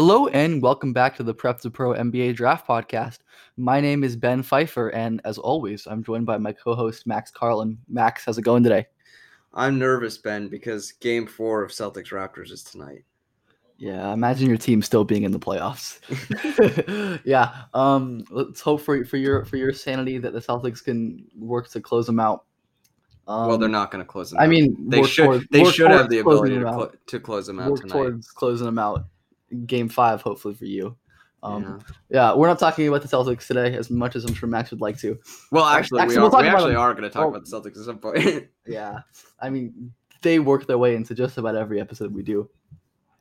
Hello and welcome back to the Prep to Pro NBA Draft Podcast. My name is Ben Pfeiffer, and as always, I'm joined by my co-host Max Carlin. Max, how's it going today? I'm nervous, Ben, because Game Four of Celtics Raptors is tonight. Yeah, imagine your team still being in the playoffs. yeah, um, let's hope for for your for your sanity that the Celtics can work to close them out. Um, well, they're not going to close them. Out. I out. mean, they should. they should have the ability to, out. to close them out work tonight. towards closing them out. Game five, hopefully for you. Um, Yeah. yeah, we're not talking about the Celtics today as much as I'm sure Max would like to. Well, actually, Actually, we, we'll are, talk we actually them. are going to talk Oh. about the Celtics at some point. Yeah, I mean, they work their way into just about every episode we do.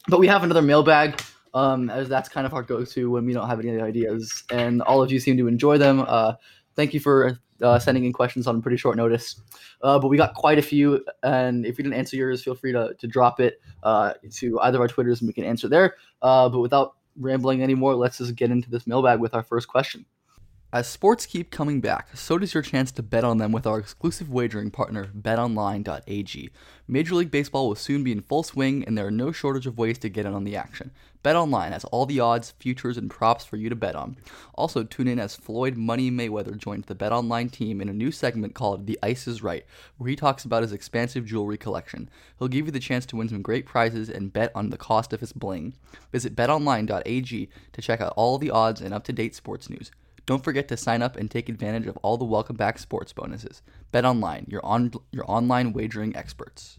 But we have another mailbag, um, as that's kind of our go-to when we don't have any ideas, and all of you seem to enjoy them. Uh, thank you for uh, sending in questions on pretty short notice. Uh, but we got quite a few, and if you didn't answer yours, feel free to, to drop it uh, to either of our Twitters, and we can answer there. Uh, but without rambling anymore, let's just get into this mailbag with our first question. As sports keep coming back, so does your chance to bet on them with our exclusive wagering partner, betonline.ag. Major League Baseball will soon be in full swing, and there are no shortage of ways to get in on the action. BetOnline has all the odds, futures, and props for you to bet on. Also, tune in as Floyd Money Mayweather joins the BetOnline team in a new segment called The Ice is Right, where he talks about his expansive jewelry collection. He'll give you the chance to win some great prizes and bet on the cost of his bling. Visit betonline.ag to check out all the odds and up to date sports news. Don't forget to sign up and take advantage of all the welcome back sports bonuses. BetOnline, your on your online wagering experts.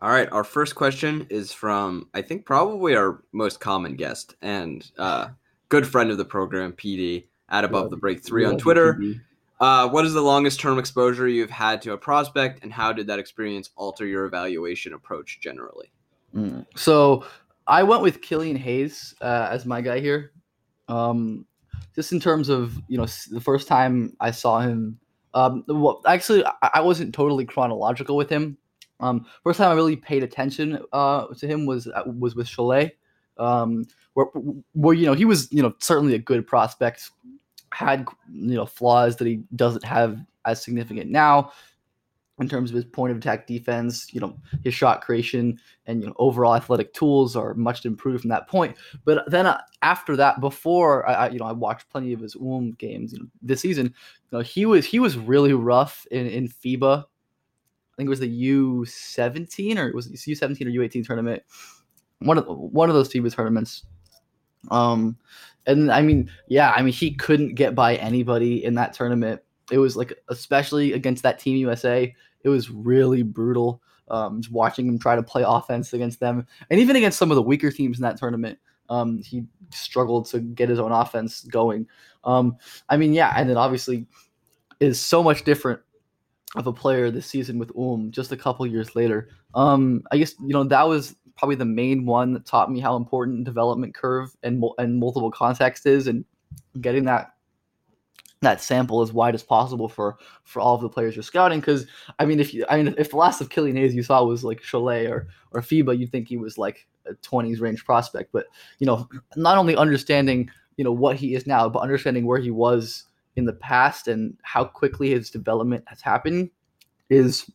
All right, our first question is from I think probably our most common guest and uh, good friend of the program, PD at above the break three on Twitter. Uh, what is the longest term exposure you've had to a prospect, and how did that experience alter your evaluation approach generally? Mm. So I went with Killian Hayes uh, as my guy here. Um, just in terms of you know the first time I saw him. Um, well, actually, I, wasn't totally chronological with him. Um, first time I really paid attention uh, to him was uh, was with Cholet, um, where where you know he was you know certainly a good prospect, had you know flaws that he doesn't have as significant now in terms of his point of attack defense, you know, his shot creation and you know overall athletic tools are much improved from that point. But then uh, after that, before I, I you know I watched plenty of his UM games you know, this season, you know he was he was really rough in in FIBA. I think it was the U seventeen or it was U seventeen or U eighteen tournament. One of one of those FIBA tournaments. Um, and I mean, yeah, I mean he couldn't get by anybody in that tournament. It was like especially against that team USA it was really brutal. Um, just watching him try to play offense against them, and even against some of the weaker teams in that tournament, um, he struggled to get his own offense going. Um, I mean, yeah, and then obviously is so much different of a player this season with Um just a couple years later. Um, I guess you know that was probably the main one that taught me how important development curve and and multiple context is, and getting that that sample as wide as possible for for all of the players you're scouting. Because I mean, if you I mean if the last of Killian Hayes you saw was like Cholet or or FIBA, you'd think he was like a 20s range prospect. But you know, not only understanding you know what he is now, but understanding where he was in the past and how quickly his development has happened is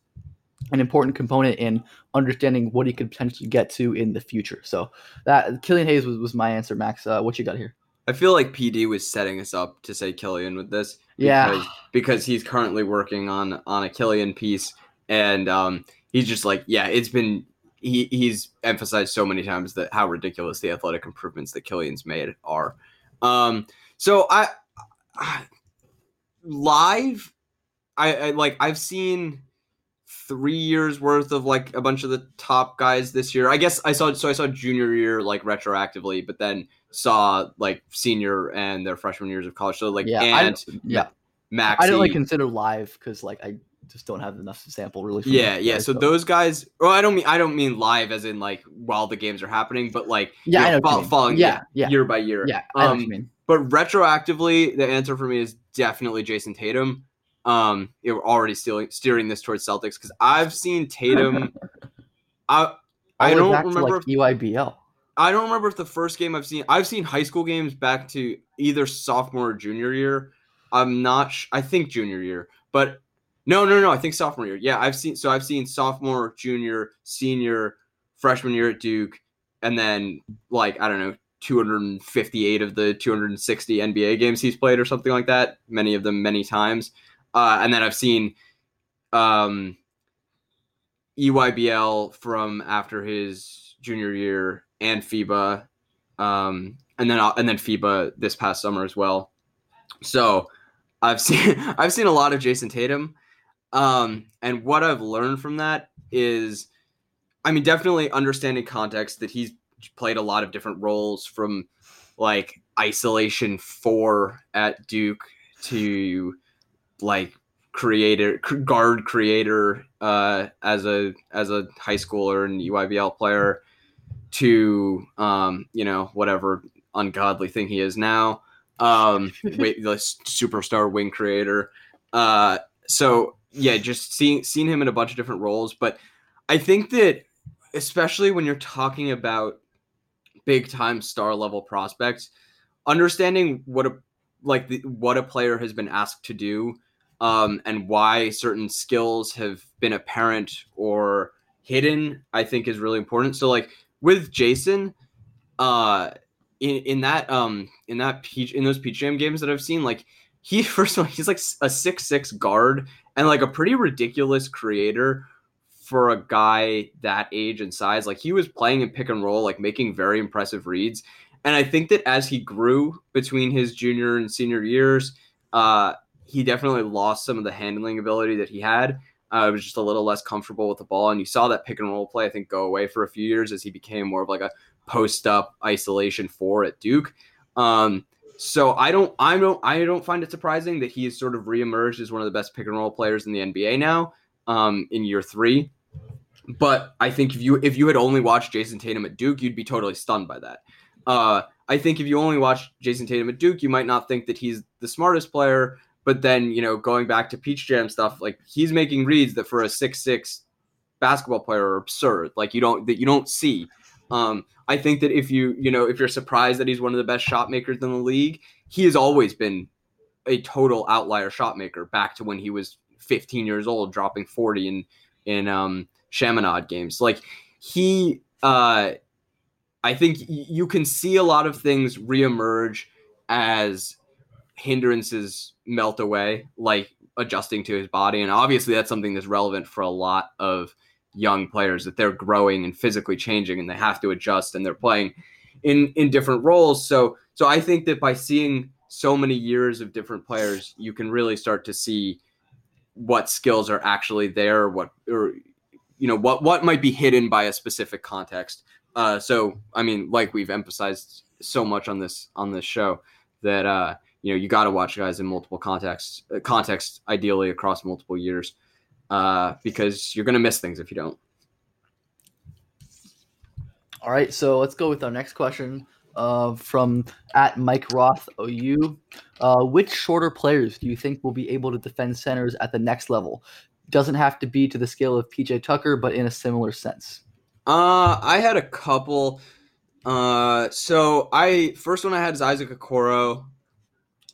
an important component in understanding what he could potentially get to in the future. So that Killian Hayes was, was my answer, Max. Uh, what you got here? I feel like PD was setting us up to say Killian with this. Yeah. Because, because he's currently working on on a Killian piece, and um, he's just like, yeah, it's been he he's emphasized so many times that how ridiculous the athletic improvements that Killian's made are. Um, so I, I live, I, I like I've seen three years worth of like a bunch of the top guys this year. I guess I saw so I saw junior year like retroactively, but then saw like senior and their freshman years of college. So like Yeah, and yeah. Max. I don't like consider live because like I just don't have enough sample really. for yeah, yeah. guys, So those guys. Well, I don't mean I don't mean live as in like while the games are happening, but like Yeah, you know what you fol- mean. following Yeah, yeah. year by year. Yeah, I know what you Um, mean. But retroactively, the answer for me is definitely Jayson Tatum. Um, you know, we're already stealing, steering this towards Celtics because I've seen Tatum. I I don't back to, remember. like, if, EYBL. I don't remember if the first game I've seen. I've seen high school games back to either sophomore or junior year. I'm not. Sh- I think junior year, but no, no, no. I think sophomore year. Yeah, I've seen. So I've seen sophomore, junior, senior, freshman year at Duke, and then like I don't know, 258 of the 260 NBA games he's played or something like that. Many of them, many times. Uh, and then I've seen um, EYBL from after his junior year and FIBA, um, and then and then FIBA this past summer as well. So I've seen I've seen a lot of Jayson Tatum, um, and what I've learned from that is, I mean, definitely understanding context that he's played a lot of different roles from like isolation four at Duke to like creator guard creator uh, as a as a high schooler and EYBL player to um, you know whatever ungodly thing he is now. Um wait, the superstar wing creator. Uh so yeah just seeing seeing him in a bunch of different roles. But I think that especially when you're talking about big time star level prospects understanding what a like the, what a player has been asked to do um, and why certain skills have been apparent or hidden i think is really important. So like with jason uh in, in that um in that in those peach jam games that i've seen like he first of all he's like a six six guard and like a pretty ridiculous creator for a guy that age and size. Like he was playing in pick and roll like making very impressive reads. And i think that as he grew between his junior and senior years uh he definitely lost some of the handling ability that he had. Uh, it was just a little less comfortable with the ball, and you saw that pick and roll play I think go away for a few years as he became more of like a post up isolation four at Duke. Um, so I don't, I don't, I don't find it surprising that he has sort of reemerged as one of the best pick and roll players in the NBA now um, in year three. But I think if you if you had only watched Jayson Tatum at Duke, you'd be totally stunned by that. Uh, I think if you only watch Jayson Tatum at Duke, you might not think that he's the smartest player but then, you know, going back to Peach Jam stuff, like he's making reads that for a six six basketball player are absurd. Like you don't that you don't see. Um, I think that if you you know if you're surprised that he's one of the best shot makers in the league, he has always been a total outlier shot maker. Back to when he was 15 years old, dropping 40 in in um, Chaminade games. Like he, uh, I think you can see a lot of things reemerge as hindrances melt away, like adjusting to his body. And obviously, that's something that's relevant for a lot of young players that they're growing and physically changing, and they have to adjust, and they're playing in in different roles. So, so I think that by seeing so many years of different players, you can really start to see what skills are actually there, what or you know what what might be hidden by a specific context. Uh, so, I mean, like we've emphasized so much on this on this show that uh, you know you got to watch guys in multiple contexts uh, context ideally across multiple years uh, because you're gonna miss things if you don't All right, so let's go with our next question uh, from at Mike Roth OU. Uh, which shorter players do you think will be able to defend centers at the next level? Doesn't have to be to the scale of PJ Tucker, but in a similar sense. uh, i had a couple uh, so i first one i had is isaac okoro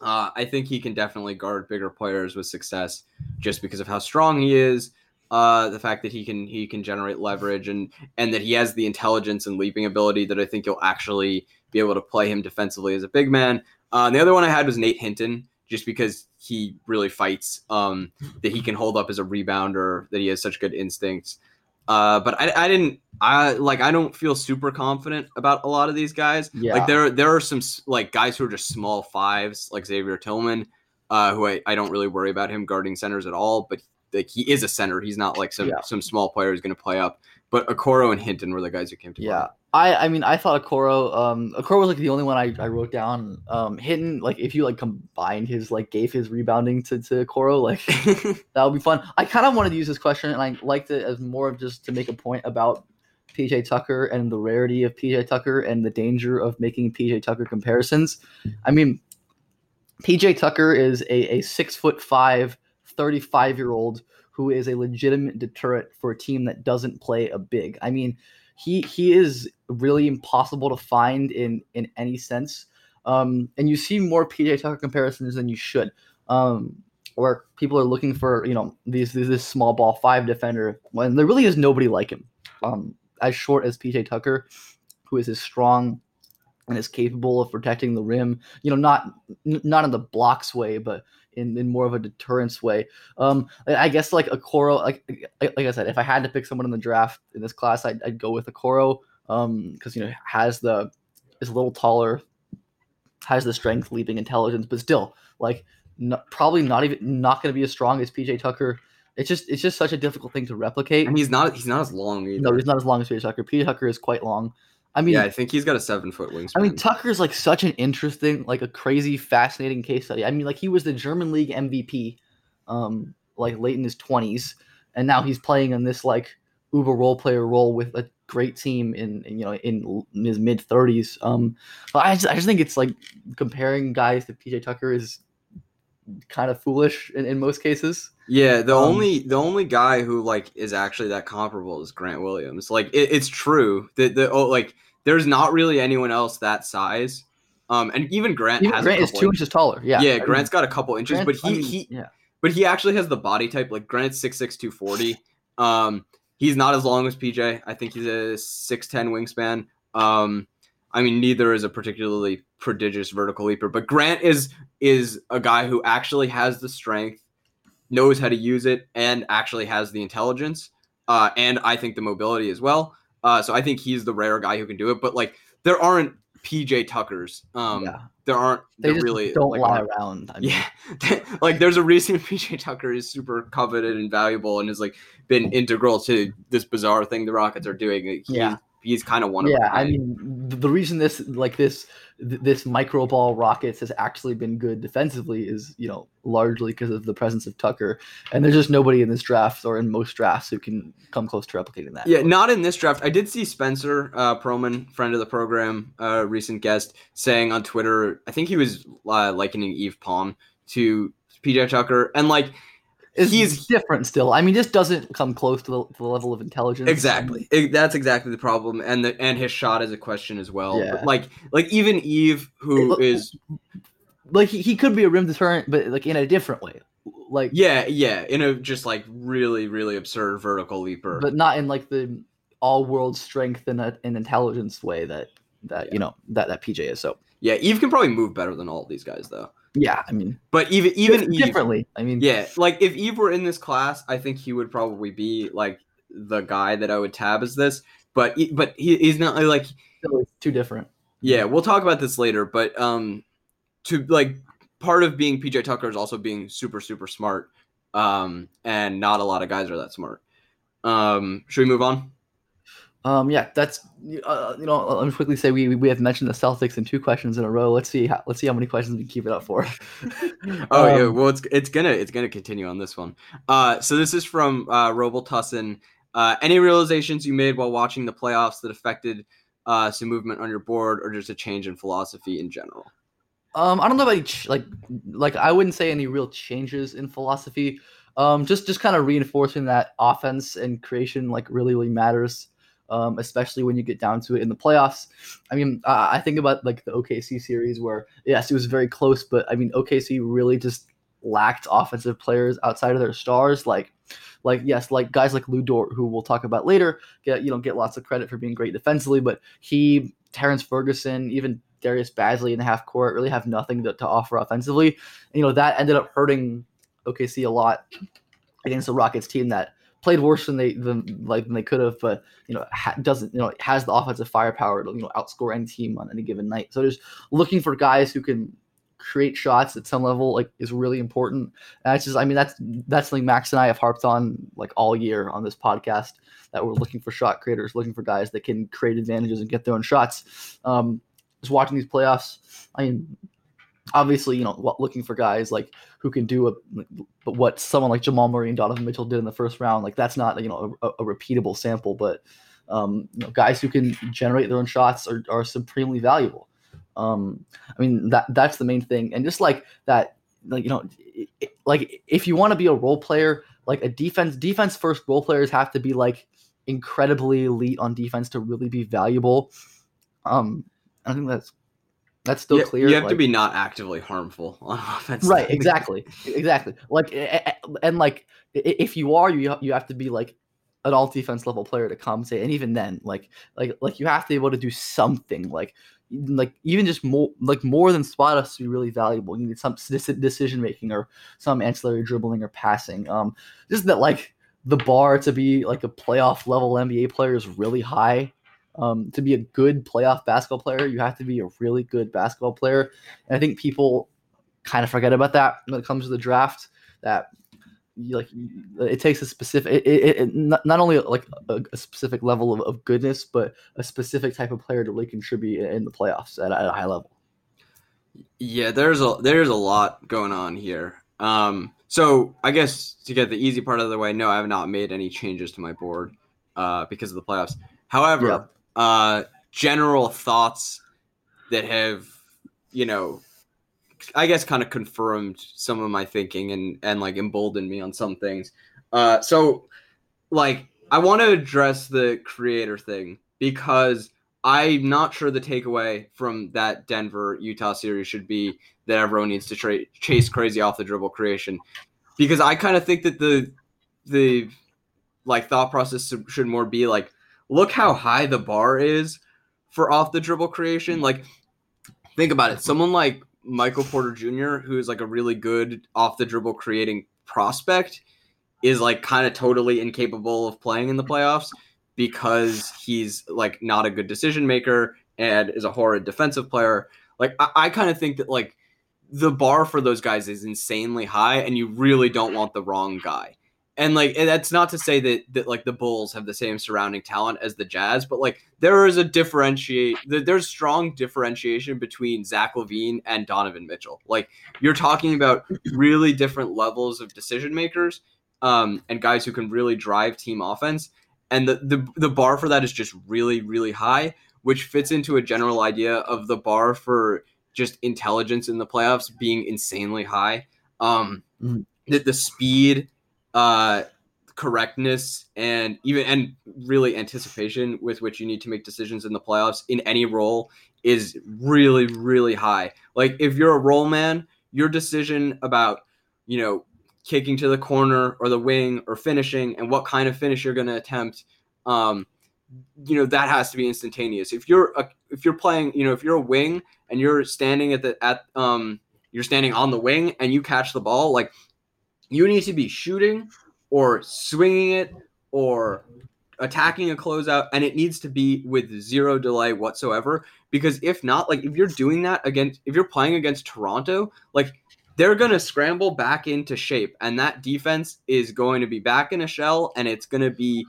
uh, i think he can definitely guard bigger players with success just because of how strong he is uh, the fact that he can he can generate leverage and and that he has the intelligence and leaping ability that I think you'll actually be able to play him defensively as a big man. Uh, the other one I had was Nate Hinton, just because he really fights, um, that he can hold up as a rebounder, that he has such good instincts. Uh, but I, I didn't. I like. I don't feel super confident about a lot of these guys. Yeah. Like there, there are some like guys who are just small fives, like Xavier Tillman, uh, who I, I don't really worry about him guarding centers at all. But like he is a center. He's not like some Yeah. some small player who's going to play up. But Okoro and Hinton were the guys who came to Yeah. I, I mean I thought Okoro um Okoro was like the only one I, I wrote down. Um Hinton, like if you like combined his like gave his rebounding to, to Okoro, like that would be fun. I kind of wanted to use this question and I liked it as more of just to make a point about PJ Tucker and the rarity of PJ Tucker and the danger of making PJ Tucker comparisons. I mean, PJ Tucker is a, a six foot five, 35 year old who is a legitimate deterrent for a team that doesn't play a big. I mean, he he is really impossible to find in in any sense. Um, and you see more PJ Tucker comparisons than you should. Um, where people are looking for you know these, these this small ball five defender when there really is nobody like him. Um, as short as PJ Tucker, who is as strong and is capable of protecting the rim. You know, not not in the blocks way, but in, in more of a deterrence way. Um, I guess like Okoro, like like I said, if I had to pick someone in the draft in this class, I'd, I'd go with Okoro, um, because you know has the is a little taller, has the strength, leaping intelligence, but still like not, probably not even not going to be as strong as PJ Tucker. It's just it's just such a difficult thing to replicate. and he's not he's not as long either. no, he's not as long as PJ Tucker. PJ Tucker is quite long. I mean, yeah, I think he's got a seven foot wingspan. I mean, Tucker's like such an interesting, like a crazy, fascinating case study. I mean, like he was the German league MVP, um, like late in his twenties, and now he's playing in this like uber role player role with a great team in, in, you know in, in his mid thirties. Um, but I just, I just think it's like comparing guys to PJ Tucker is kind of foolish in, in most cases. Yeah, the Um, only the only guy who like is actually that comparable is Grant Williams. Like it, it's true that the oh like there's not really anyone else that size. Um, and even Grant Even has Grant a is two inches. inches taller. Yeah, Yeah, I mean, Grant's got a couple inches, Grant- but he I mean, he yeah. but he actually has the body type. Like Grant's 6'6", 240. Um, he's not as long as PJ. I think he's a six ten wingspan. Um, I mean, neither is a particularly prodigious vertical leaper, but Grant is is a guy who actually has the strength, knows how to use it, and actually has the intelligence, uh, and I think the mobility as well. Uh, so I think he's the rare guy who can do it. But like, there aren't PJ Tuckers. Um, yeah. there aren't. They really don't like, lie around. I mean, yeah, like there's a reason PJ Tucker is super coveted and valuable and has like been integral to this bizarre thing the Rockets are doing. He, Yeah. He's kind of one of yeah, i mean, the reason this like this this micro ball Rockets has actually been good defensively is you know largely because of the presence of Tucker, and there's just nobody in this draft or in most drafts who can come close to replicating that. Yeah, not in this draft. I did see Spencer uh, Pearlman, friend of the program, uh, recent guest, saying on Twitter. I think he was uh, likening Eve Palm to PJ Tucker, and like It's he's different still. I mean, this doesn't come close to the, to the level of intelligence. Exactly. It- that's exactly the problem, and the and his shot is a question as well. Yeah. But like like even Eve, who is Like he, he could be a rim deterrent, but like in a different way. Like yeah yeah in a just like really really absurd vertical leaper. but not in like the all world strength and, a- and intelligence way that that you know that that PJ is. So yeah, Eve can probably move better than all these guys though. Yeah, I mean, But even even Eve, differently. I mean, yeah, like if Eve were in this class, I think he would probably be like the guy that I would tab as this. But but he, he's not like too different. Yeah, we'll talk about this later, but um to like part of being PJ Tucker is also being super super smart. Um and not a lot of guys are that smart. Um should we move on? Um, yeah, that's uh, you know. Let me quickly say we we have mentioned the Celtics in two questions in a row. Let's see how let's see how many questions we can keep it up for. Oh yeah, Um, well it's it's gonna it's gonna continue on this one. Uh so this is from uh Roble Tussin. Uh any realizations you made while watching the playoffs that affected uh some movement on your board or just a change in philosophy in general? Um, I don't know about each like like I wouldn't say any real changes in philosophy. Um, just just kind of reinforcing that offense and creation like really really matters. Um, especially when you get down to it in the playoffs. I mean, I, I think about like the OKC series where yes, it was very close, but I mean OKC really just lacked offensive players outside of their stars. Like, like yes, like guys like Lu Dort, who we'll talk about later, get you know get lots of credit for being great defensively, but he, Terrence Ferguson, even Darius Bazley in the half court really have nothing to, to offer offensively. And, you know that ended up hurting OKC a lot against the Rockets team that played worse than they than like than they could have, but you know ha- doesn't you know has the offensive firepower to you know outscore any team on any given night. So just looking for guys who can create shots at some level like is really important. And that's just I mean that's that's something Max and I have harped on like all year on this podcast that we're looking for shot creators, looking for guys that can create advantages and get their own shots. Um, just watching these playoffs, I mean, obviously, you know, looking for guys like who can do a, what someone like Jamal Murray and Donovan Mitchell did in the first round, like that's not you know a, a repeatable sample, but um, you know, guys who can generate their own shots are, are supremely valuable. Um, I mean that that's the main thing, and just like that, like you know, it, like if you want to be a role player, like a defense defense first role players have to be like incredibly elite on defense to really be valuable. Um, I think that's that's still you, clear. You have like, to be not actively harmful on offense. right? Exactly, exactly. Like eh, eh, eh, and like if you are, you you have to be like an all defense level player to compensate, and even then, like like like you have to be able to do something like like even just more like more than spot us to be really valuable. You need some decision making or some ancillary dribbling or passing. Um, just that like the bar to be like a playoff level NBA player is really high. Um, to be a good playoff basketball player, you have to be a really good basketball player. And I think people kind of forget about that when it comes to the draft. That you, like it takes a specific, it, it, it not, not only like a, a specific level of, of, goodness, but a specific type of player to really contribute in the playoffs at, at a high level. Yeah, there's a there's a lot going on here. Um, so I guess to get the easy part out of the way, no, I have not made any changes to my board uh, because of the playoffs. However, yep. Uh, general thoughts that have, you know, I guess kind of confirmed some of my thinking and and like emboldened me on some things. Uh, so like I want to address the creator thing because I'm not sure the takeaway from that Denver Utah series should be that everyone needs to tra- chase crazy off the dribble creation because I kind of think that the the like thought process should more be like look how high the bar is for off the dribble creation like think about it someone like Michael Porter Jr. who is like a really good off the dribble creating prospect is like kind of totally incapable of playing in the playoffs because he's like not a good decision maker and is a horrid defensive player. Like I, I kind of think that like the bar for those guys is insanely high, and you really don't want the wrong guy. And like and that's not to say that that like the Bulls have the same surrounding talent as the Jazz, but like there is a differentiate. There's strong differentiation between Zach LaVine and Donovan Mitchell. Like you're talking about really different levels of decision makers, um, and guys who can really drive team offense and the, the the bar for that is just really really high which fits into a general idea of the bar for just intelligence in the playoffs being insanely high um mm-hmm. the, the speed uh correctness and even and really anticipation with which you need to make decisions in the playoffs in any role is really really high. Like if you're a role man your decision about you know kicking to the corner or the wing or finishing and what kind of finish you're going to attempt um, you know that has to be instantaneous. If you're a, if you're playing you know if you're a wing and you're standing at the at um you're standing on the wing and you catch the ball like you need to be shooting or swinging it or attacking a closeout and it needs to be with zero delay whatsoever because if not like if you're doing that against if you're playing against Toronto like they're going to scramble back into shape and that defense is going to be back in a shell and it's going to be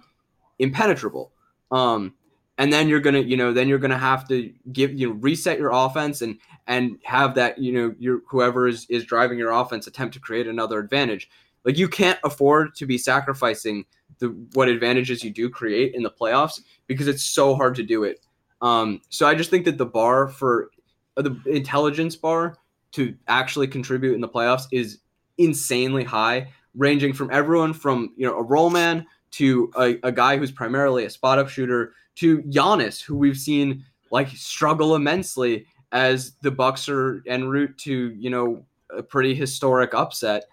impenetrable. Um and then you're to you know then you're to have to give you know reset your offense and and have that you know your whoever is is driving your offense attempt to create another advantage. Like you can't afford to be sacrificing the what advantages you do create in the playoffs because it's so hard to do it. Um so i just think that the bar for uh, the intelligence bar to actually contribute in the playoffs is insanely high, ranging from everyone from you know a roll man to a, a guy who's primarily a spot up shooter to Giannis, who we've seen like struggle immensely as the Bucks are en route to you know a pretty historic upset.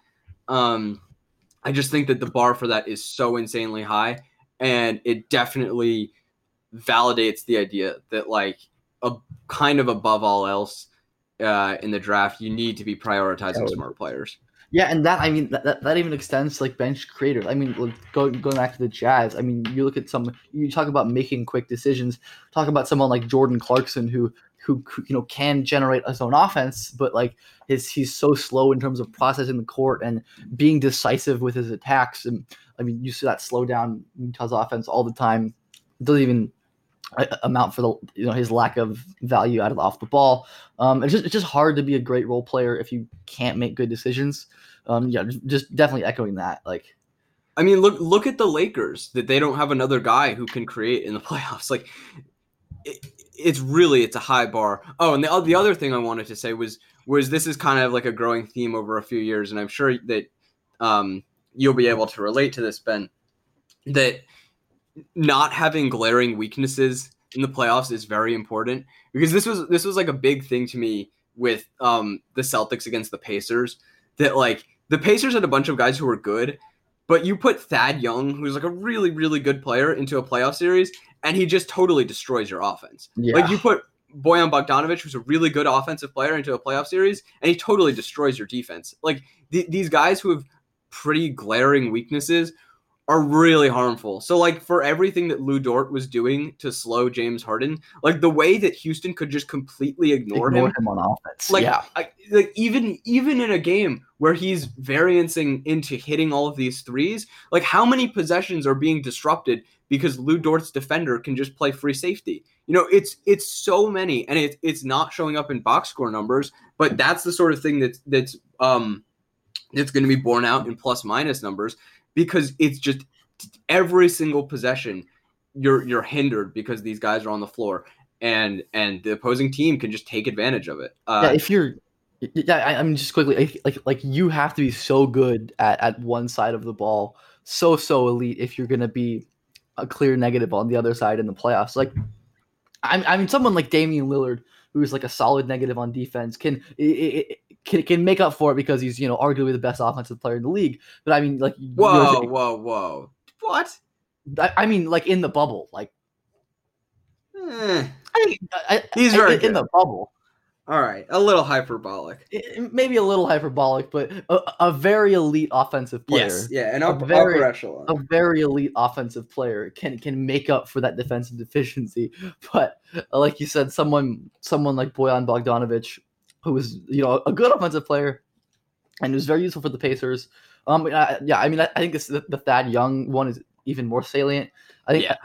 Um, I just think that the bar for that is so insanely high, and it definitely validates the idea that like a kind of above all else uh, in the draft, you need to be prioritizing smart players. Yeah, and that I mean that, that, that even extends to like bench creators. I mean, like, going going back to the Jazz. I mean, you look at some. You talk about making quick decisions. Talk about someone like Jordan Clarkson, who who you know can generate his own offense, but like his he's so slow in terms of processing the court and being decisive with his attacks. And I mean, you see that slow down Utah's offense all the time. It doesn't even amount for the you know his lack of value out of off the ball. Um, it's just it's just hard to be a great role player if you can't make good decisions. Um, yeah, just definitely echoing that. Like, I mean, look look at the Lakers that they don't have another guy who can create in the playoffs. Like, it's really it's a high bar. Oh, and the the other thing I wanted to say was was this is kind of like a growing theme over a few years, and I'm sure that um, you'll be able to relate to this, Ben. That not having glaring weaknesses in the playoffs is very important because this was this was like a big thing to me with um the Celtics against the Pacers that like the Pacers had a bunch of guys who were good but you put Thad Young who's like a really really good player into a playoff series and he just totally destroys your offense. Yeah. Like you put Bojan Bogdanovic, who's a really good offensive player into a playoff series and he totally destroys your defense. Like th- these guys who have pretty glaring weaknesses are really harmful. So like for everything that Lu Dort was doing to slow James Harden, like the way that Houston could just completely ignore, ignore him, him, on offense. Like, yeah. I, like even even in a game where he's variancing into hitting all of these threes, like how many possessions are being disrupted because Lu Dort's defender can just play free safety? You know, it's it's so many, and it's it's not showing up in box score numbers, but that's the sort of thing that's that's um that's going to be borne out in plus minus numbers because it's just every single possession you're you're hindered because these guys are on the floor and and the opposing team can just take advantage of it. Uh, yeah, if you're yeah, I, I mean just quickly like like you have to be so good at at one side of the ball, so so elite if you're to be a clear negative on the other side in the playoffs. Like I, I mean someone like Damian Lillard who's like a solid negative on defense can can, can make up for it because he's you know arguably the best offensive player in the league. But I mean, like whoa, whoa, whoa, what? I, I, mean, like in the bubble, like eh, I, I, he's very in, in the bubble. All right, a little hyperbolic. Maybe a little hyperbolic, but a, a very elite offensive player. Yes, yeah, an up, a very, echelon. A very elite offensive player can can make up for that defensive deficiency. But like you said, someone someone like Bojan Bogdanovic who was you know a good offensive player and was very useful for the Pacers. Um, I, yeah, I mean, I, I think this the, the, Thad Young one is even more salient. I think. Yeah.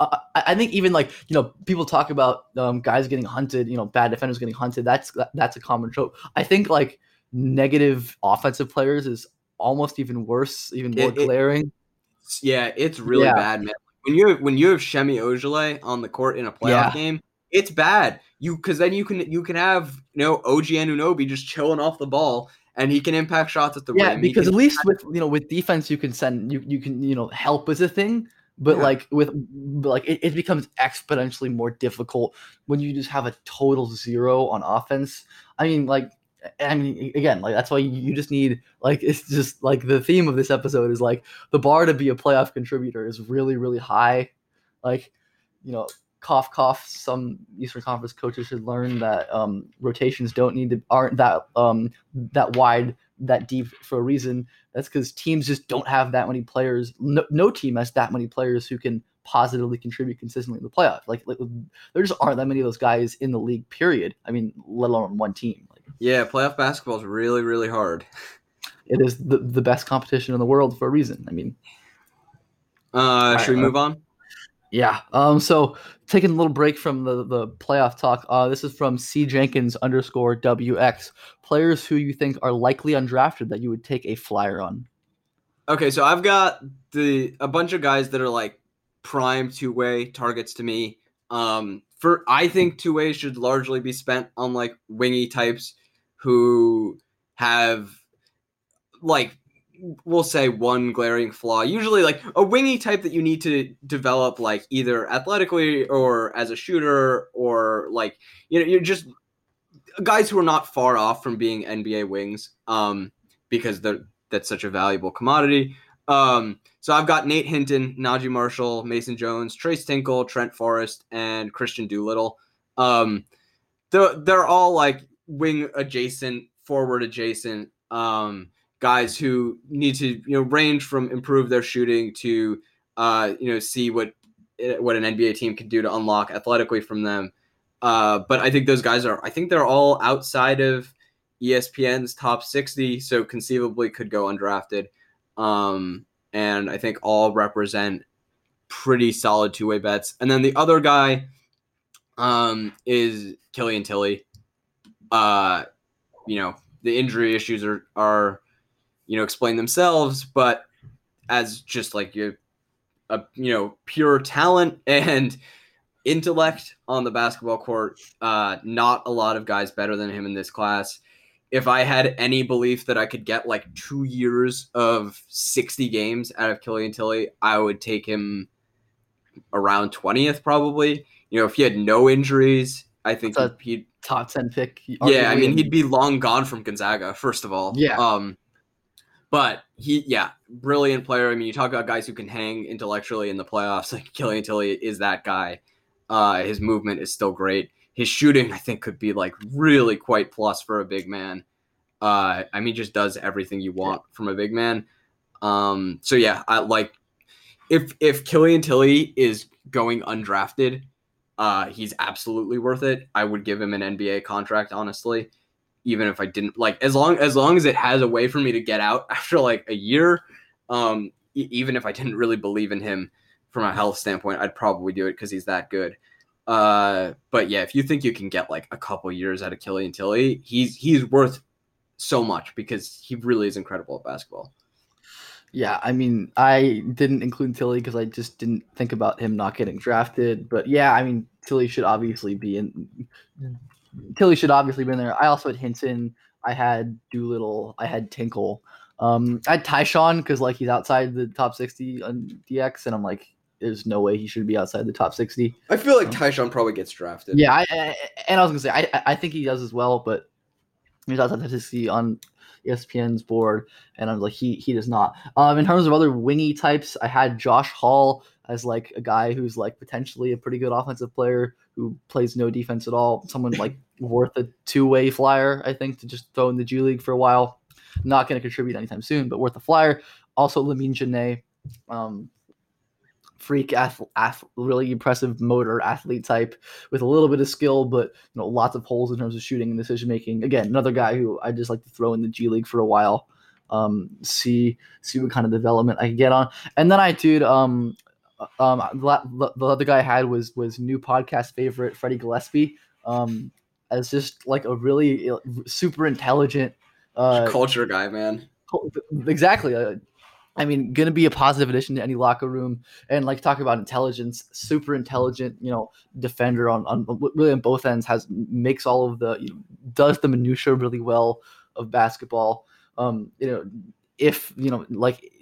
I, I, think even like you know people talk about um, guys getting hunted, you know, bad defenders getting hunted. That's that's a common trope. I think like negative offensive players is almost even worse, even more it, glaring. It, yeah, it's really yeah. bad, man. When you when you have Semi Ojeleye on the court in a playoff yeah. game, it's bad. You because then you can you can have you know OG Anunoby just chilling off the ball and he can impact shots at the yeah, rim. because at least with you know with defense you can send you you can you know help is a thing, but yeah. like with like it, it becomes exponentially more difficult when you just have a total zero on offense. I mean like I mean, again, like that's why you just need like it's just like the theme of this episode is like the bar to be a playoff contributor is really really high. Like, you know, cough cough. Some eastern conference coaches should learn that um, rotations don't need to aren't that um, that wide that deep for a reason. That's because teams just don't have that many players. No, no, team has that many players who can positively contribute consistently in the playoff. Like, like there just aren't that many of those guys in the league period. I mean let alone one team. Like, yeah playoff basketball is really really hard. It is the, the best competition in the world for a reason. I mean uh should right, we move on yeah. Um. So taking a little break from the the playoff talk. Uh, this is from C Jenkins underscore WX. Players who you think are likely undrafted that you would take a flyer on. Okay, so I've got the a bunch of guys that are like prime two way targets to me. Um, for I think two ways should largely be spent on like wingy types who have like we'll say one glaring flaw. Usually, like a wingy type that you need to develop, like either athletically or as a shooter, or like you know, you're just guys who are not far off from being NBA wings, um, because they're that's such a valuable commodity. Um, so I've got Nate Hinton, Naji Marshall, Mason Jones, Tres Tinkle, Trent Forrest, and Kristian Doolittle. Um, they're, they're all like wing adjacent, forward adjacent Um, guys who need to you know range from improve their shooting to uh, you know see what eh, what an NBA team can do to unlock athletically from them. Uh, but I think those guys are I think they're all outside of ESPN's top 60, so conceivably could go undrafted. Um, and I think all represent pretty solid two way bets. And then the other guy um, is Killian Tillie. Uh, you know, the injury issues are, are, you know, explain themselves, but as just like you, a, you know, pure talent and intellect on the basketball court, uh, not a lot of guys better than him in this class if I had any belief that I could get like two years of 60 games out of Killian Tillie, I would take him around 20th probably. You know, if he had no injuries, I think he'd, he'd Top ten pick. yeah, I mean he'd be long gone from Gonzaga, first of all. Yeah. Um but he yeah, brilliant player. I mean, you talk about guys who can hang intellectually in the playoffs, like Killian Tillie is that guy. Uh his movement is still great. His shooting, I think, could be like really quite plus for a big man. Uh I mean just does everything you want from a big man. Um so yeah, I like if if Killian Tillie is going undrafted, uh, he's absolutely worth it. I would give him an NBA contract, honestly, even if I didn't like as long as long as it has a way for me to get out after like a year. Um, e- even if I didn't really believe in him from a health standpoint, I'd probably do it because he's that good. Uh, but yeah, if you think you can get like a couple years out of Killian Tillie, he's he's worth so much because he really is incredible at basketball. Yeah, I mean, I didn't include Tillie because I just didn't think about him not getting drafted. But yeah, I mean, Tillie should obviously be in. Tillie should obviously been there. I also had Hinton. I had Doolittle. I had Tinkle. Um, I had Tyshawn because like he's outside the top sixty on DX, and I'm like, there's no way he should be outside the top sixty. I feel like Tyshawn probably gets drafted. Yeah, I, I, and I was gonna say I, I- think he does as well, but he's outside the sixty on ESPN's board, and I'm like, he he does not. Um, in terms of other wingy types, I had Josh Hall as like a guy who's like potentially a pretty good offensive player who plays no defense at all. Someone like worth a two way flyer, I think, to just throw in the G League for a while. Not going to contribute anytime soon, but worth a flyer. Also, Lamine Diane, um, freak ath- ath- really impressive motor athlete type with a little bit of skill, but you know lots of holes in terms of shooting and decision making. Again, another guy who I just like to throw in the G League for a while, um, see see what kind of development I can get on. And then I did um um the, the other guy I had was was new podcast favorite Freddie Gillespie um as just like a really uh, super intelligent uh Culture guy, man. exactly. Uh, I mean, gonna be a positive addition to any locker room, and like talk about intelligence, super intelligent, you know, defender on on really on both ends has makes all of the you know, does the minutia really well of basketball. Um, you know, if you know, like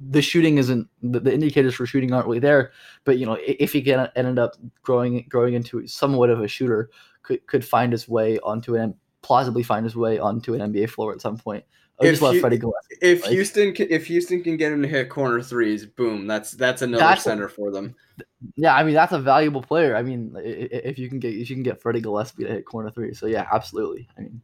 the shooting isn't the, the indicators for shooting aren't really there, but you know, if he get end up growing growing into somewhat of a shooter, could could find his way onto an plausibly find his way onto an NBA floor at some point. I If just love Freddie Gillespie. If Like- Houston can, if Houston can get him to hit corner threes, boom, that's that's another That's- center for them. Yeah, I mean that's a valuable player. I mean, if you can get if you can get Freddie Gillespie to hit corner three, so yeah, absolutely. I mean,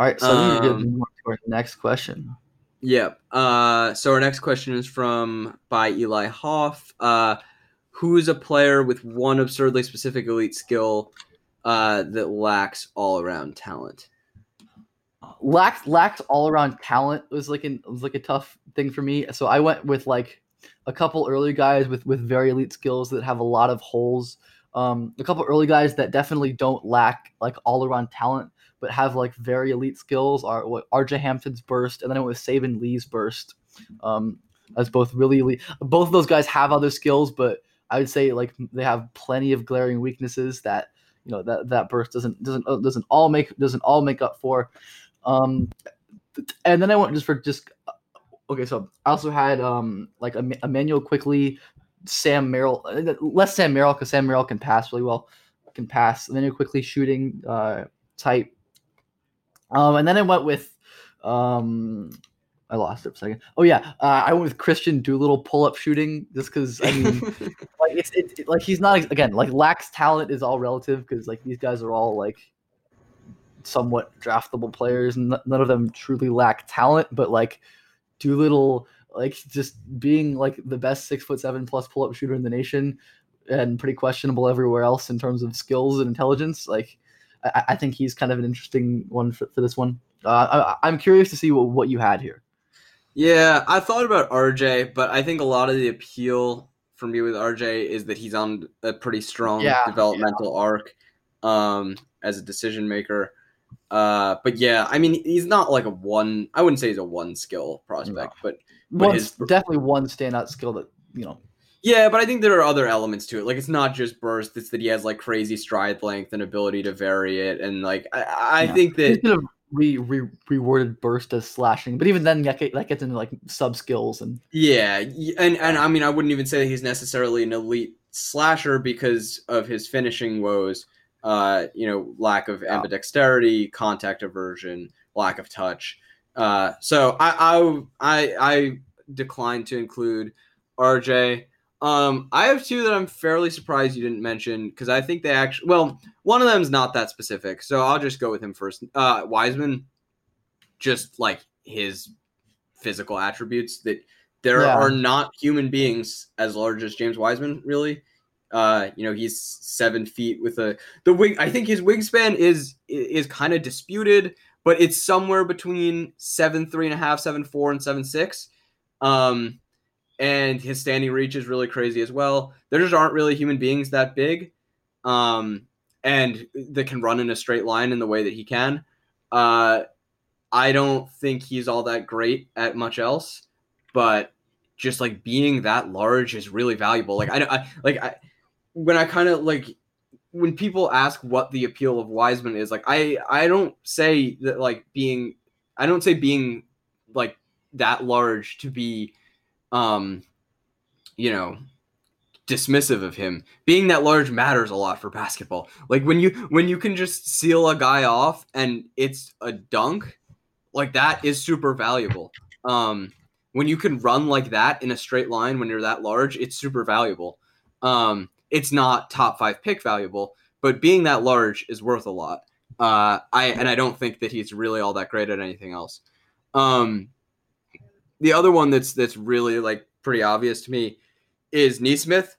all right, so we need to Um, move to our next question. Yep. Uh, so our next question is from by Eli Hoff. Uh, who is a player with one absurdly specific elite skill uh, that lacks all around talent? Lacked lacked all around talent was like an was like a tough thing for me. So I went with like a couple early guys with with very elite skills that have a lot of holes. Um, a couple early guys that definitely don't lack like all around talent, but have like very elite skills are what RJ Hampton's burst, and then it was Saben Lee's burst. Um, as both really elite. Both of those guys have other skills, but I would say like they have plenty of glaring weaknesses that you know that that burst doesn't doesn't uh, doesn't all make doesn't all make up for. Um, and then I went just for just okay. So I also had um like Em- Immanuel Quickley, Sam Merrill, uh, less Sam Merrill because Sam Merrill can pass really well, can pass. Immanuel Quickley shooting uh type. Um, and then I went with um. I lost it for a second. Oh yeah, uh, I went with Kristian Doolittle pull up shooting just because I mean like it's it, it- like he's not again like lacks talent is all relative because like these guys are all like somewhat draftable players. and none of them truly lack talent, but like Doolittle, like just being like the best six foot seven plus pull up shooter in the nation, and pretty questionable everywhere else in terms of skills and intelligence. Like I, I think he's kind of an interesting one for, for this one. Uh, I, I'm curious to see what, what you had here. Yeah, I thought about RJ, but I think a lot of the appeal for me with RJ is that he's on a pretty strong Yeah, developmental arc um, as a decision maker. Uh, but yeah, I mean, he's not like a one. I wouldn't say he's a one skill prospect, but But One, his- definitely one standout skill that you know. Yeah, but I think there are other elements to it. Like it's not just burst; it's that he has like crazy stride length and ability to vary it, and like I, I Yeah. think He's that gonna re, re reworded burst as slashing, but even then that, that gets into like sub skills and Yeah, and and I mean, I wouldn't even say that he's necessarily an elite slasher because of his finishing woes. Uh, you know, lack of ambidexterity, contact aversion, lack of touch. Uh, so I I I, I declined to include RJ. Um, I have two that I'm fairly surprised you didn't mention because I think they actually. Well, one of them is not that specific, so I'll just go with him first. Uh, Wiseman, just like his physical attributes that there Yeah. are not human beings as large as James Wiseman. Really, uh, you know, he's seven feet with a the wing. I think his wingspan is is kind of disputed, but it's somewhere between seven three and a half, seven four, and seven six. Um, and his standing reach is really crazy as well. There just aren't really human beings that big, um, and that can run in a straight line in the way that he can. Uh, I don't think he's all that great at much else, but just like being that large is really valuable. Like I, I like I when I kind of like when people ask what the appeal of Wiseman is, like I I don't say that like being I don't say being like that large to be um you know dismissive of him. Being that large matters a lot for basketball. Like when you when you can just seal a guy off and it's a dunk like that is super valuable. Um when you can run like that in a straight line when you're that large it's super valuable. Um it's not top five pick valuable but being that large is worth a lot. Uh i and i don't think that he's really all that great at anything else. Um the other one that's that's really like pretty obvious to me is Nesmith.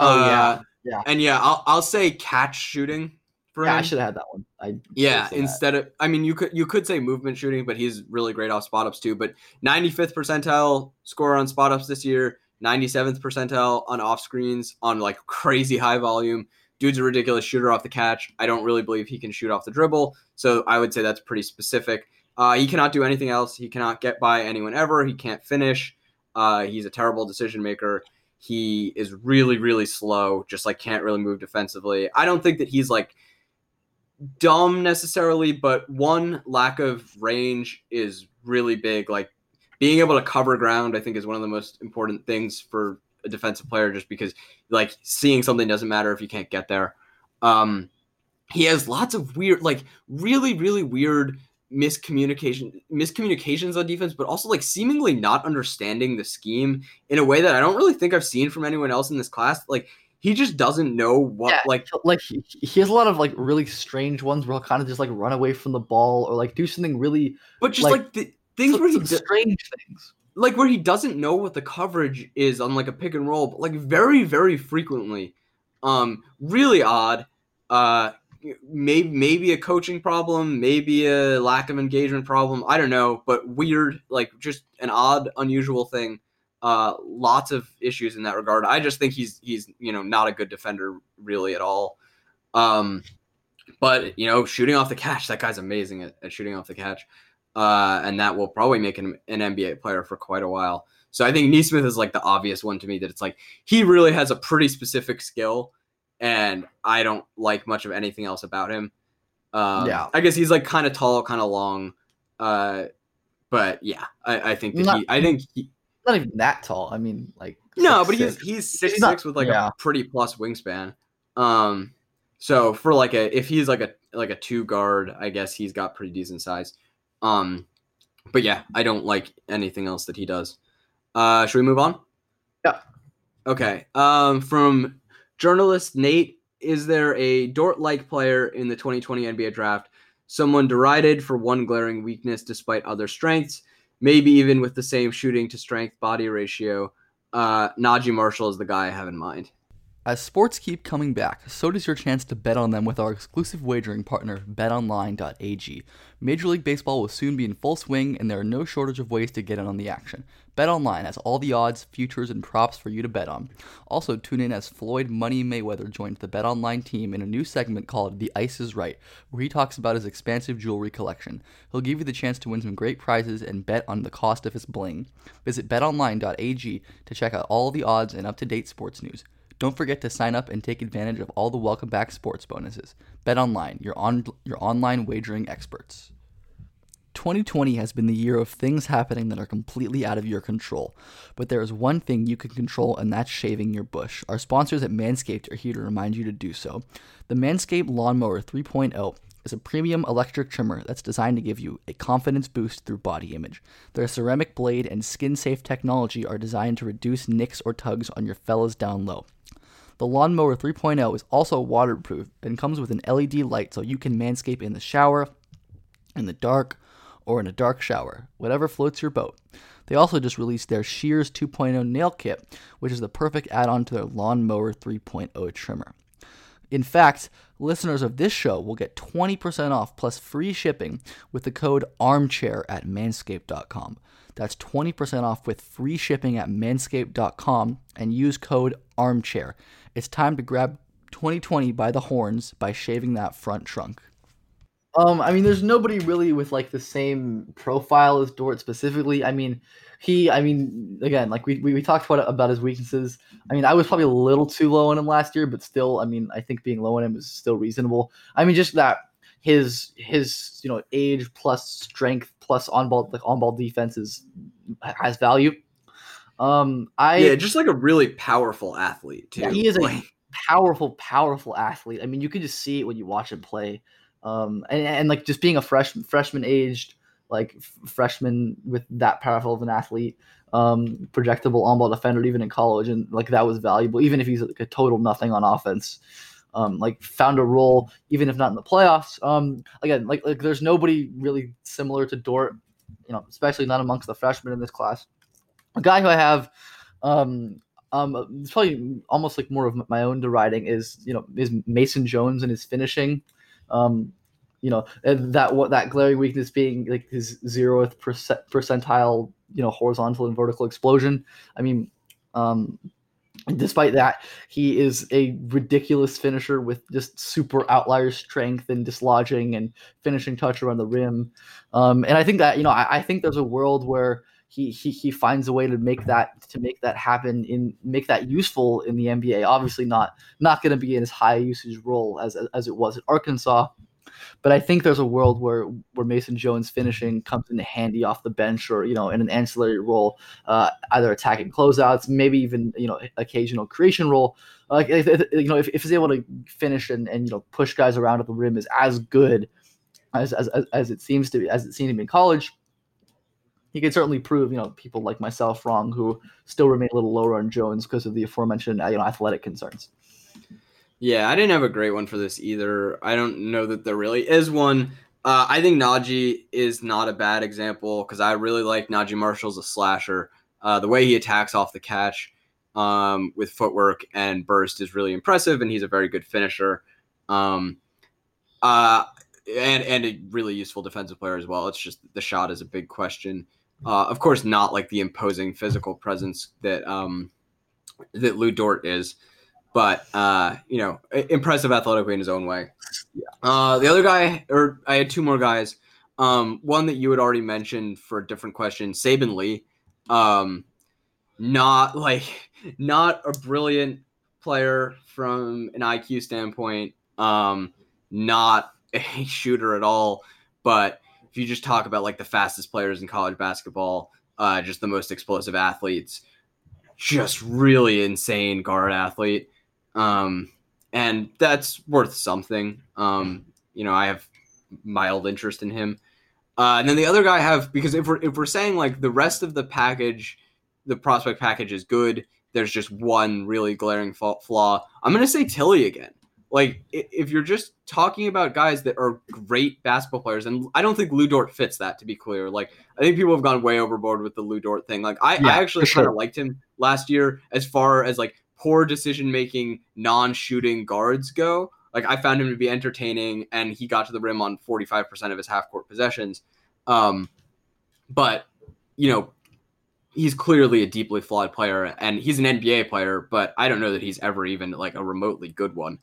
Oh, Uh, yeah. Yeah. and yeah, I'll I'll say catch shooting for yeah, I should have had that one. I Yeah, say that. instead of I mean you could you could say movement shooting, but he's really great off spot ups too. But 95th percentile scorer on spot ups this year, 97th percentile on off screens on like crazy high volume. Dude's a ridiculous shooter off the catch. I don't really believe he can shoot off the dribble, so I would say that's pretty specific. Uh, he cannot do anything else. He cannot get by anyone ever. He can't finish. Uh, he's a terrible decision maker. He is really, really slow. Just like can't really move defensively. I don't think that he's like dumb necessarily, but one lack of range is really big. Like being able to cover ground, I think, is one of the most important things for a defensive player. Just because like seeing something doesn't matter if you can't get there. Um, he has lots of weird, like really, really weird miscommunication miscommunications on defense, but also like seemingly not understanding the scheme in a way that I don't really think I've seen from anyone else in this class. Like he just doesn't know what Yeah, like like he, he has a lot of like really strange ones where he'll kind of just like run away from the ball or like do something really but just like, like, the things some- where he some do- strange things. like where he doesn't know what the coverage is on like a pick and roll, but like very very frequently. Um, really odd. Uh, maybe maybe a coaching problem, maybe a lack of engagement problem. I don't know, but weird. Like just an odd, unusual thing. Uh, lots of issues in that regard. I just think he's he's you know not a good defender really at all. Um, but you know, shooting off the catch, that guy's amazing at, at shooting off the catch uh, and that will probably make him an NBA player for quite a while. So I think Nesmith is like the obvious one to me that it's like he really has a pretty specific skill, and I don't like much of anything else about him. Um, Yeah. I guess he's like kind of tall, kind of long, uh, but yeah, I, I think that Not- he, I think he, Not even that tall. I mean, like no, six, but he's six. he's six He's not- six with like yeah. a pretty plus wingspan. Um, so for like a if he's like a like a two guard, I guess he's got pretty decent size. Um, but yeah, I don't like anything else that he does. Uh, should we move on? Yeah. Okay. Um, from journalist Nate, is there a Dort like player in the 2020 NBA draft someone derided for one glaring weakness despite other strengths, maybe even with the same shooting to strength body ratio. Uh, Naji Marshall is the guy I have in mind. As sports keep coming back, so does your chance to bet on them with our exclusive wagering partner, betonline.ag. Major League Baseball will soon be in full swing, and there are no shortage of ways to get in on the action. BetOnline has all the odds, futures, and props for you to bet on. Also, tune in as Floyd Money Mayweather joins the BetOnline team in a new segment called The Ice is Right, where he talks about his expansive jewelry collection. He'll give you the chance to win some great prizes and bet on the cost of his bling. Visit betonline.ag to check out all the odds and up to date sports news. Don't forget to sign up and take advantage of all the welcome back sports bonuses. Bet online, your on your online wagering experts. 2020 has been the year of things happening that are completely out of your control. But there is one thing you can control, and that's shaving your bush. Our sponsors at Manscaped are here to remind you to do so. The Manscaped Lawnmower 3.0 is a premium electric trimmer that's designed to give you a confidence boost through body image. Their ceramic blade and skin safe technology are designed to reduce nicks or tugs on your fellas down low. The Lawnmower 3.0 is also waterproof and comes with an LED light so you can manscape in the shower, in the dark, or in a dark shower, whatever floats your boat. They also just released their Shears 2.0 nail kit, which is the perfect add on to their Lawnmower 3.0 trimmer. In fact, listeners of this show will get 20% off plus free shipping with the code armchair at manscaped.com. That's 20% off with free shipping at manscaped.com and use code armchair. It's time to grab 2020 by the horns by shaving that front trunk. Um, I mean, there's nobody really with like the same profile as Dort specifically. I mean, he, I mean, again, like we, we, we talked about about his weaknesses. I mean, I was probably a little too low on him last year, but still, I mean, I think being low on him is still reasonable. I mean, just that his his you know age plus strength plus on ball like on ball defense is has value. Um, I yeah, just like a really powerful athlete too. Yeah, he is like, a powerful, powerful athlete. I mean, you can just see it when you watch him play. Um, and, and like just being a freshman, freshman aged, like f- freshman with that powerful of an athlete, um, projectable on ball defender, even in college, and like that was valuable, even if he's like a total nothing on offense. Um, like found a role, even if not in the playoffs. Um, again, like like there's nobody really similar to Dort, you know, especially not amongst the freshmen in this class. A guy who I have, um, um, it's probably almost like more of my own deriding is you know is Mason Jones and his finishing. Um, you know that what that glaring weakness being like his zeroth percent, percentile, you know, horizontal and vertical explosion. I mean, um, despite that, he is a ridiculous finisher with just super outlier strength and dislodging and finishing touch around the rim. Um, and I think that you know, I, I think there's a world where he, he he finds a way to make that to make that happen in make that useful in the NBA. Obviously, not not going to be in as high usage role as as it was at Arkansas, but I think there's a world where where Mason Jones finishing comes in handy off the bench or you know in an ancillary role, uh, either attacking closeouts, maybe even you know occasional creation role. Like if, if, you know if, if he's able to finish and, and you know push guys around at the rim is as good as as, as it seems to be as it seemed to be in college he could certainly prove, you know, people like myself wrong who still remain a little lower on Jones because of the aforementioned, you know, athletic concerns. Yeah, I didn't have a great one for this either. I don't know that there really is one. Uh, I think Naji is not a bad example because I really like Naji Marshall as a slasher. Uh, the way he attacks off the catch um, with footwork and burst is really impressive, and he's a very good finisher. Um, uh, and and a really useful defensive player as well. It's just the shot is a big question. Uh, of course, not like the imposing physical presence that um, that Lu Dort is, but uh, you know, impressive athletically in his own way. Uh, the other guy, or I had two more guys. Um, one that you had already mentioned for a different question, Saben Lee. Um, not like not a brilliant player from an IQ standpoint. Um, not a shooter at all, but if you just talk about like the fastest players in college basketball, uh, just the most explosive athletes, just really insane guard athlete. Um, and that's worth something. Um, you know, I have mild interest in him. Uh, and then the other guy I have because if we're if we're saying like the rest of the package, the prospect package is good. There's just one really glaring flaw. I'm gonna say Tillie again. Like if you're just talking about guys that are great basketball players, and I don't think Lu Dort fits that. To be clear, like I think people have gone way overboard with the Lu Dort thing. Like I, Yeah, I actually kind of sure. liked him last year as far as like poor decision making, non shooting guards go. Like I found him to be entertaining, and he got to the rim on forty five percent of his half court possessions. Um, but you know, he's clearly a deeply flawed player, and he's an NBA player, but I don't know that he's ever even like a remotely good one.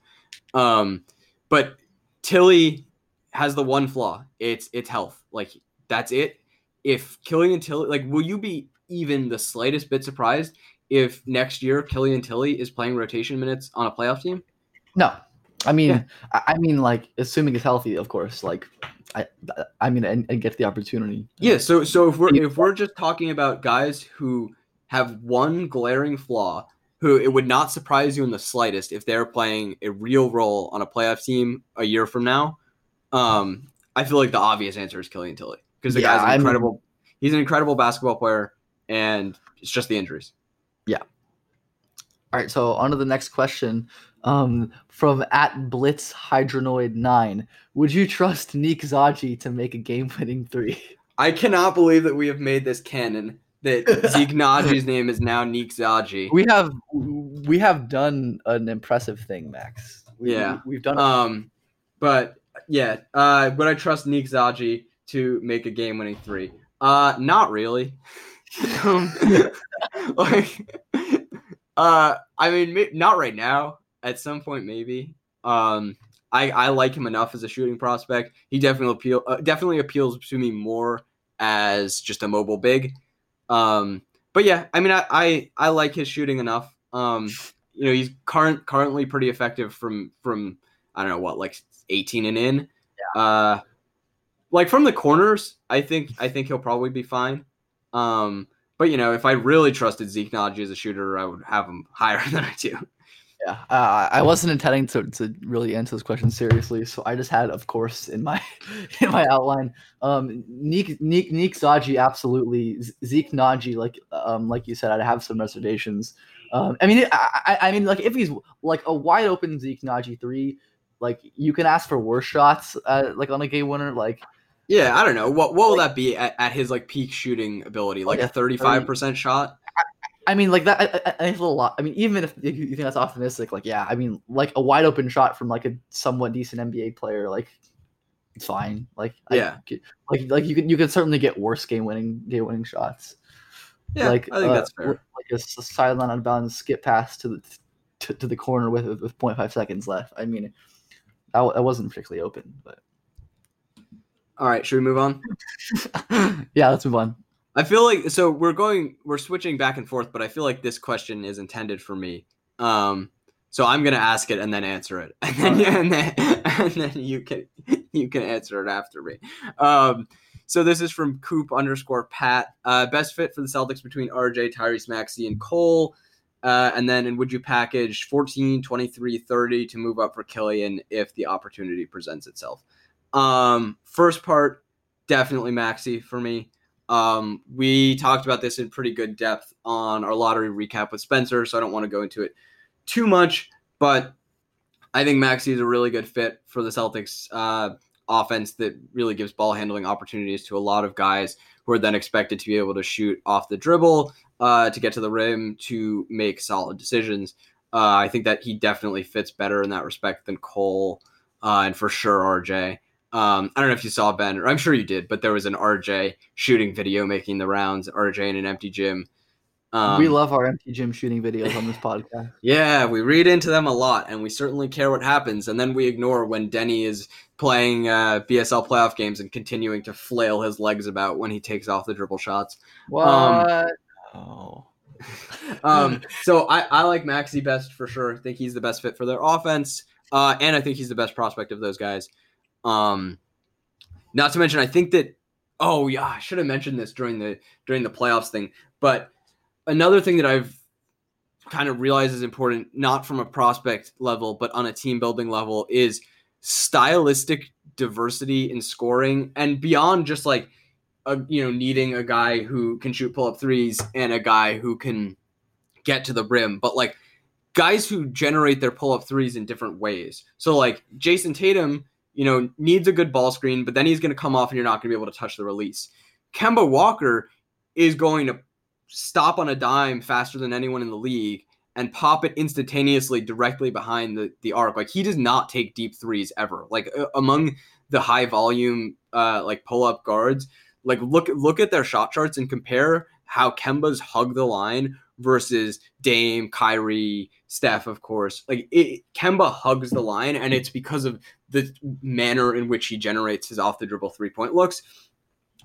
Um, but Tillie has the one flaw. It's it's health. Like that's it. If Killian Tillie, like, will you be even the slightest bit surprised if next year Killian Tillie is playing rotation minutes on a playoff team? No, I mean, Yeah. I, mean, like assuming he's healthy, of course. Like, I, I mean, and, and get the opportunity. Yeah. So so if we're if we're just talking about guys who have one glaring flaw, who it would not surprise you in the slightest if they're playing a real role on a playoff team a year from now. Um, I feel like the obvious answer is Killian Tillie because the Yeah, guy's I an mean- incredible. he's an incredible basketball player, and it's just the injuries. Yeah. All right, so on to the next question. Um, from at Blitz Hydronoid nine, would you trust Nick Zaji to make a game-winning three? I cannot believe that we have made this canon that Zeke Nnaji's name is now Neek Zaji. We have we have done an impressive thing, Max. We, Yeah. we, have done. Um, but yeah, uh, would I trust Neek Zaji to make a game-winning three? Uh, not really. um, like, uh, I mean, not right now. At some point, maybe. Um, I I like him enough as a shooting prospect. He definitely appeal uh, definitely appeals to me more as just a mobile big. Um, but yeah, I mean, I I, I like his shooting enough. Um, you know, he's current currently pretty effective from from I don't know what like 18 and in. Uh, like from the corners, I think I think he'll probably be fine. Um, but you know, if I really trusted Zeke Nnaji as a shooter, I would have him higher than I do. Yeah, uh, I wasn't intending to, to really answer this question seriously, so I just had, of course, in my in my outline. Um, Neek Neek Neek Zaji, absolutely. Zeke Nnaji, like um, like you said, I'd have some reservations. Um, I mean, I, I, mean, like if he's like a wide open Zeke Nnaji three, like you can ask for worse shots, uh, like on a game winner, like Yeah, I don't know what what will that be at, at his like peak shooting ability, like Like a 35 percent shot. I mean, like that. I, I, I think a lot. I mean, even if you think that's optimistic, like yeah, I mean, like a wide open shot from like a somewhat decent NBA player, like it's fine. Like Yeah. get- like like you can you can certainly get worse game winning game winning shots. Yeah, like I think uh, that's fair. Like a sideline on bounds skip pass to the to, to the corner with with 0.5 seconds left. I mean, that, that wasn't particularly open, but All right, should we move on? yeah, let's move on. I feel like so we're going we're switching back and forth, but I feel like this question is intended for me. Um, so I'm gonna ask it and then answer it, and then, and then and then you can you can answer it after me. Um, so this is from Coop underscore Pat. Uh, best fit for the Celtics between RJ, Tyrese Maxey, and Cole. Uh, and then, and would you package 14, 23, 30 to move up for Killian if the opportunity presents itself? Um, first part, definitely Maxey for me. Um, we talked about this in pretty good depth on our lottery recap with Spencer, so I don't want to go into it too much, but I think Maxey is a really good fit for the Celtics uh, offense that really gives ball handling opportunities to a lot of guys who are then expected to be able to shoot off the dribble, uh, to get to the rim, to make solid decisions. Uh, I think that he definitely fits better in that respect than Cole, uh, and for sure RJ. Um, I don't know if you saw Ben, or I'm sure you did, but there was an RJ shooting video making the rounds. RJ in an empty gym. Um, we love our empty gym shooting videos on this podcast. yeah, we read into them a lot, and we certainly care what happens, and then we ignore when Denny is playing uh, BSL playoff games and continuing to flail his legs about when he takes off the dribble shots. What? oh. Um, so I, I like Maxey best for sure. I think he's the best fit for their offense, uh, and I think he's the best prospect of those guys. Um, not to mention, I think that oh yeah, I should have mentioned this during the during the playoffs thing. But another thing that I've kind of realized is important, not from a prospect level, but on a team building level, is stylistic diversity in scoring and beyond just like a, you know needing a guy who can shoot pull up threes and a guy who can get to the rim but like guys who generate their pull up threes in different ways. So like Jayson Tatum, you know, needs a good ball screen, but then he's going to come off and you're not going to be able to touch the release. Kemba Walker is going to stop on a dime faster than anyone in the league and pop it instantaneously directly behind the, the arc. Like he does not take deep threes ever. Like uh, among the high volume uh like pull up guards, like look look at their shot charts and compare how Kemba's hug the line versus Dame, Kyrie, Steph, of course. Like it, Kemba hugs the line, and it's because of the manner in which he generates his off the dribble three point looks.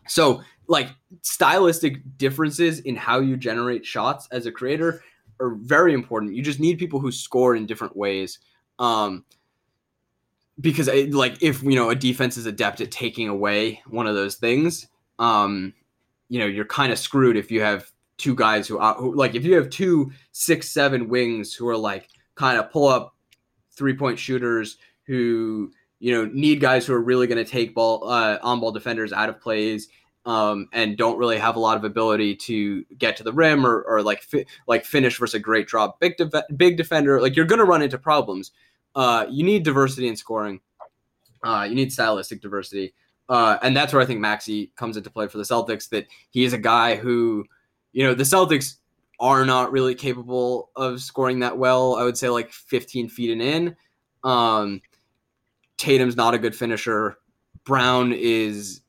So, like stylistic differences in how you generate shots as a creator are very important. You just need people who score in different ways. Um, because it, like if you know a defense is adept at taking away one of those things, um, you know you're kind of screwed if you have two guys who, who like if you have two six seven wings who are like kind of pull up three point shooters who you know need guys who are really going to take ball uh, on ball defenders out of plays um, and don't really have a lot of ability to get to the rim or, or like fi- like finish versus a great drop. Big big defender like you're going to run into problems. Uh, you need diversity in scoring. Uh, you need stylistic diversity. Uh, and that's where I think Maxey comes into play for the Celtics that he is a guy who you know, the Celtics are not really capable of scoring that well. I would say like 15 feet and in. Um, Tatum's not a good finisher. Brown is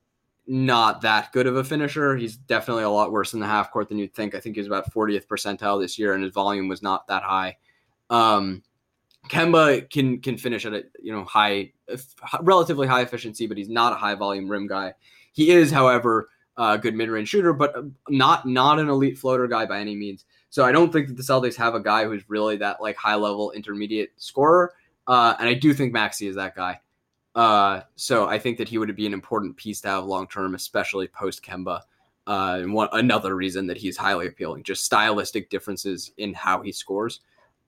not that good of a finisher. He's definitely a lot worse in the half court than you'd think. I think he was about 40th percentile this year, and his volume was not that high. Um, Kemba can can finish at a you know high, relatively high efficiency, but he's not a high volume rim guy. He is, however, a good mid-range shooter, but not not an elite floater guy by any means. So I don't think that the Celtics have a guy who's really that like high level intermediate scorer. Uh, and I do think Maxey is that guy. Uh, so I think that he would be an important piece to have long term, especially post Kemba. Uh, and one another reason that he's highly appealing, just stylistic differences in how he scores.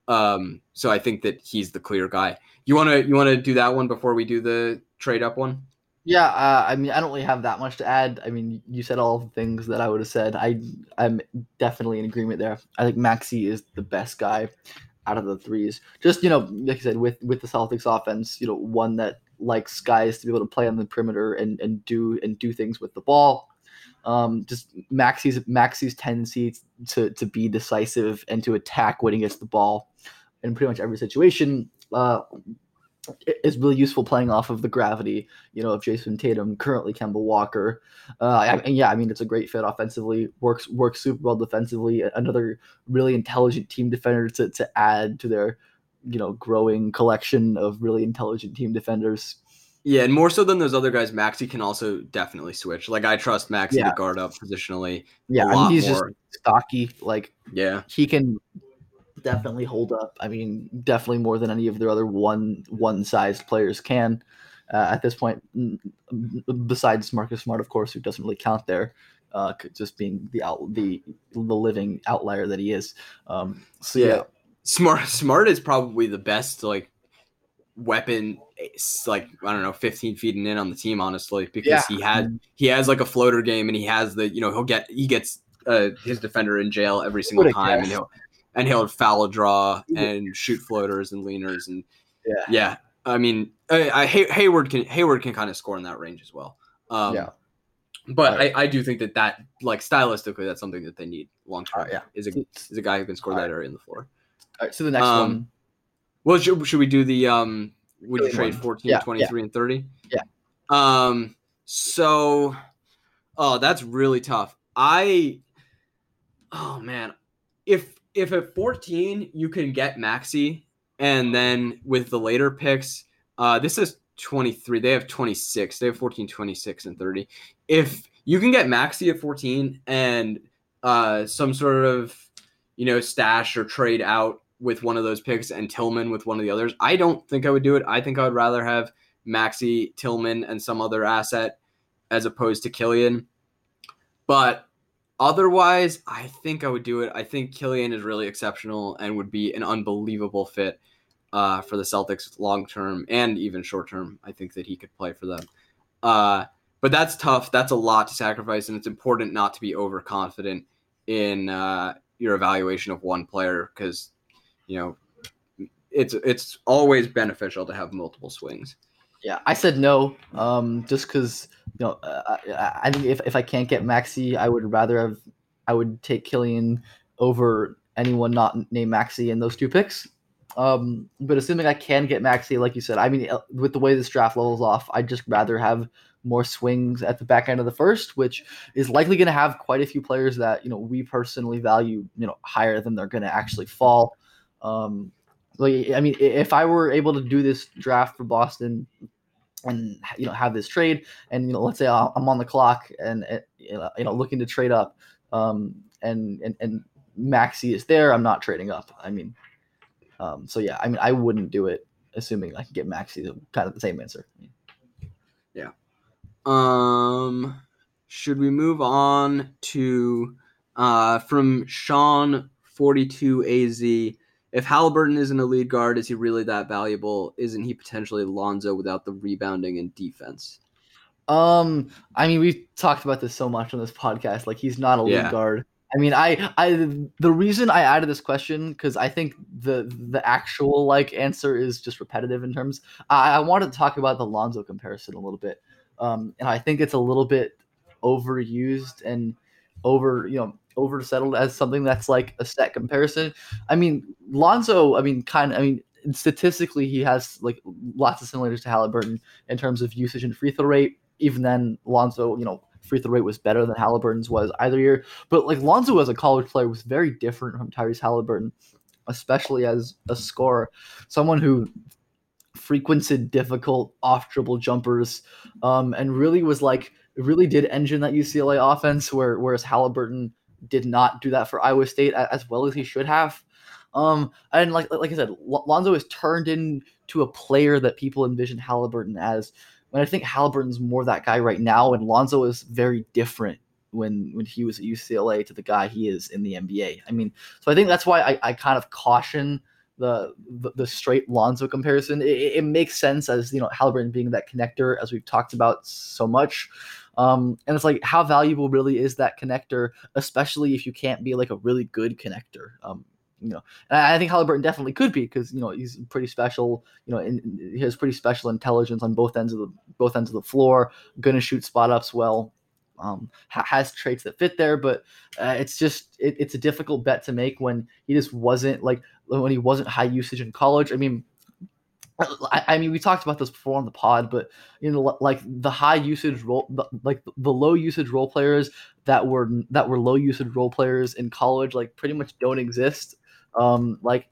Um, so I think that he's the clear guy. You wanna you wanna do that one before we do the trade up one? Yeah, uh, I mean, I don't really have that much to add. I mean, you said all the things that I would have said. I I'm definitely in agreement there. I think Maxey is the best guy out of the threes. Just you know, like I said, with with the Celtics offense, you know, one that likes guys to be able to play on the perimeter and and do and do things with the ball. Um, just Maxey's Maxey's tendency to to be decisive and to attack when he gets the ball in pretty much every situation. Uh, is really useful playing off of the gravity, you know, of Jayson Tatum, currently Kemba Walker. Uh, and yeah, I mean, it's a great fit offensively. Works works super well defensively. Another really intelligent team defender to, to add to their, you know, growing collection of really intelligent team defenders. Yeah, and more so than those other guys, Maxey can also definitely switch. Like I trust Maxey yeah. to guard up positionally. Yeah, I mean, he's more. just stocky. Like yeah, he can definitely hold up. I mean, definitely more than any of their other one one sized players can uh, at this point. Besides Marcus Smart, of course, who doesn't really count there, uh, just being the out the the living outlier that he is. Um, so yeah. yeah. Smart Smart is probably the best like weapon like I don't know 15 feet and in on the team honestly because yeah. he had he has like a floater game and he has the you know he'll get he gets uh, his defender in jail every single time and he'll and he'll foul draw and shoot floaters and leaners and yeah, yeah. I mean, I, I Hayward can Hayward can kind of score in that range as well. Um, yeah, but right. I, I do think that that like stylistically that's something that they need long term. yeah, is a is a guy who can score All that right. area in the floor. All right, so the next um, one. Well, should, should we do the um? Would you trade 14, yeah, 23, yeah. and 30? Yeah. Um. So, oh, that's really tough. I. Oh man, if if at 14 you can get Maxey, and then with the later picks, uh, this is 23. They have 26. They have 14, 26, and 30. If you can get Maxey at 14 and uh, some sort of you know stash or trade out with one of those picks and Tillman with one of the others, I don't think I would do it. I think I would rather have Maxey, Tillman, and some other asset as opposed to Killian. But Otherwise, I think I would do it. I think Killian is really exceptional and would be an unbelievable fit uh, for the Celtics long term and even short term. I think that he could play for them. Uh, but that's tough. That's a lot to sacrifice, and it's important not to be overconfident in uh, your evaluation of one player because, you know, it's it's always beneficial to have multiple swings. Yeah, I said no, um, just because you know uh, I, I think if, if I can't get Maxey, I would rather have I would take Killian over anyone not named Maxey in those two picks. Um, but assuming I can get Maxey, like you said, I mean, uh, with the way this draft levels off, I'd just rather have more swings at the back end of the first, which is likely going to have quite a few players that you know we personally value, you know, higher than they're going to actually fall. Um, like, I mean, if I were able to do this draft for Boston and you know have this trade, and you know, let's say I'm on the clock and you know looking to trade up, um, and and and Maxey is there, I'm not trading up. I mean, um, so yeah, I mean, I wouldn't do it, assuming I can get Maxey. The kind of the same answer. Yeah. Um, should we move on to uh from Sean forty two AZ? If Haliburton isn't a lead guard, is he really that valuable? Isn't he potentially Lonzo without the rebounding and defense? Um, I mean, we've talked about this so much on this podcast. Like, he's not a lead yeah. guard. I mean, I, I, the reason I added this question because I think the the actual like answer is just repetitive in terms. I, I wanted to talk about the Lonzo comparison a little bit, um, and I think it's a little bit overused and over, you know, oversettled as something that's like a set comparison. I mean, Lonzo. I mean, kind of. I mean, statistically, he has like lots of similarities to Haliburton in terms of usage and free throw rate. Even then, Lonzo, you know, free throw rate was better than Haliburton's was either year. But like Lonzo as a college player was very different from Tyrese Haliburton, especially as a scorer, someone who frequented difficult off dribble jumpers, um, and really was like really did engine that UCLA offense, where whereas Haliburton did not do that for Iowa State as well as he should have. Um, and like like I said, Lonzo has turned into a player that people envision Haliburton as, and I think Haliburton's more that guy right now, and Lonzo is very different when when he was at UCLA to the guy he is in the NBA. I mean, so I think that's why I, I kind of caution the, the, the straight Lonzo comparison. It, it, makes sense as you know Haliburton being that connector, as we've talked about so much. Um, and it's like how valuable really is that connector, especially if you can't be like a really good connector. Um, you know, and I think Haliburton definitely could be because you know he's pretty special. You know, in, he has pretty special intelligence on both ends of the both ends of the floor. To shoot spot ups well. Um, has traits that fit there, but uh, it's just it, it's a difficult bet to make when he just wasn't like when he wasn't high usage in college. I mean, I, mean, we talked about this before on the pod, but you know, like the high usage role, like the low usage role players that were that were low usage role players in college, like pretty much don't exist. Um, like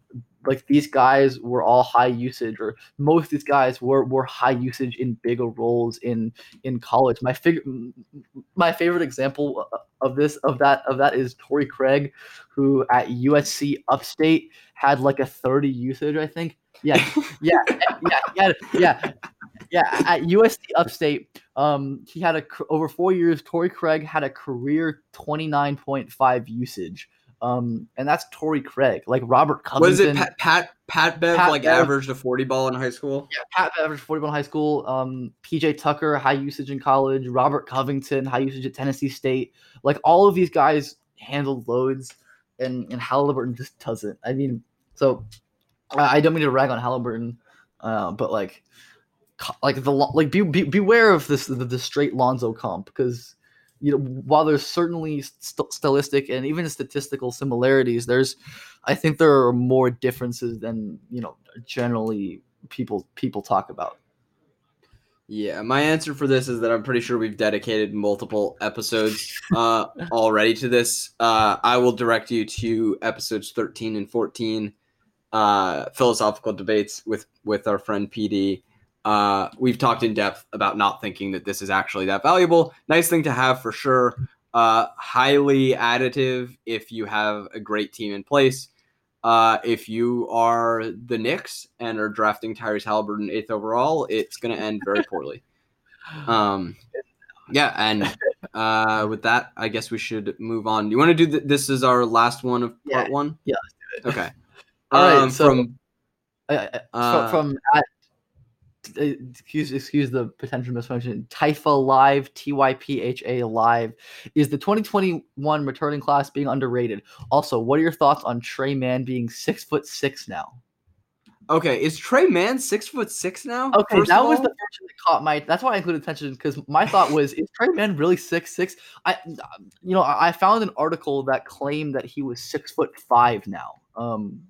like these guys were all high usage or most of these guys were, were high usage in bigger roles in in college. My figure my favorite example of this of that of that is Torrey Craig who at USC upstate had like a 30 usage I think yeah yeah yeah yeah yeah yeah at USC upstate um he had a over 4 years Torrey Craig had a career 29.5 usage um, and that's Torrey Craig, like Robert Covington. Was it Pat Pat, Pat Bev Pat like Bev, averaged a forty ball in high school? Yeah, Pat Bev averaged forty ball in high school. Um, PJ Tucker high usage in college. Robert Covington high usage at Tennessee State. Like all of these guys handled loads, and and Haliburton just doesn't. I mean, so I don't mean to rag on Haliburton, uh, but like like the like be, be, beware of this the, the straight Lonzo comp because you know, while there's certainly st- stylistic and even statistical similarities, there's, I think there are more differences than you know generally people people talk about. Yeah, my answer for this is that I'm pretty sure we've dedicated multiple episodes uh, already to this. Uh, I will direct you to episodes 13 and 14, uh, philosophical debates with with our friend PD. Uh, we've talked in depth about not thinking that this is actually that valuable. Nice thing to have for sure. Uh, highly additive if you have a great team in place. Uh, if you are the Knicks and are drafting Tyrese Haliburton eighth overall, it's going to end very poorly. Um, yeah, and uh, with that, I guess we should move on. You want to do th- this? Is our last one of part yeah. one? Yeah. Okay. All um. So from uh, from at excuse excuse the potential misfunction. Typha Live, T Y P H A Live, is the 2021 returning class being underrated? Also, what are your thoughts on Tre Mann being six foot six now? Okay, is Tre Mann six foot six now? Okay, that was the first that caught my. That's why I included attention because my thought was, is Tre Mann really six six? I, you know, I I found an article that claimed that he was six foot five now. Um,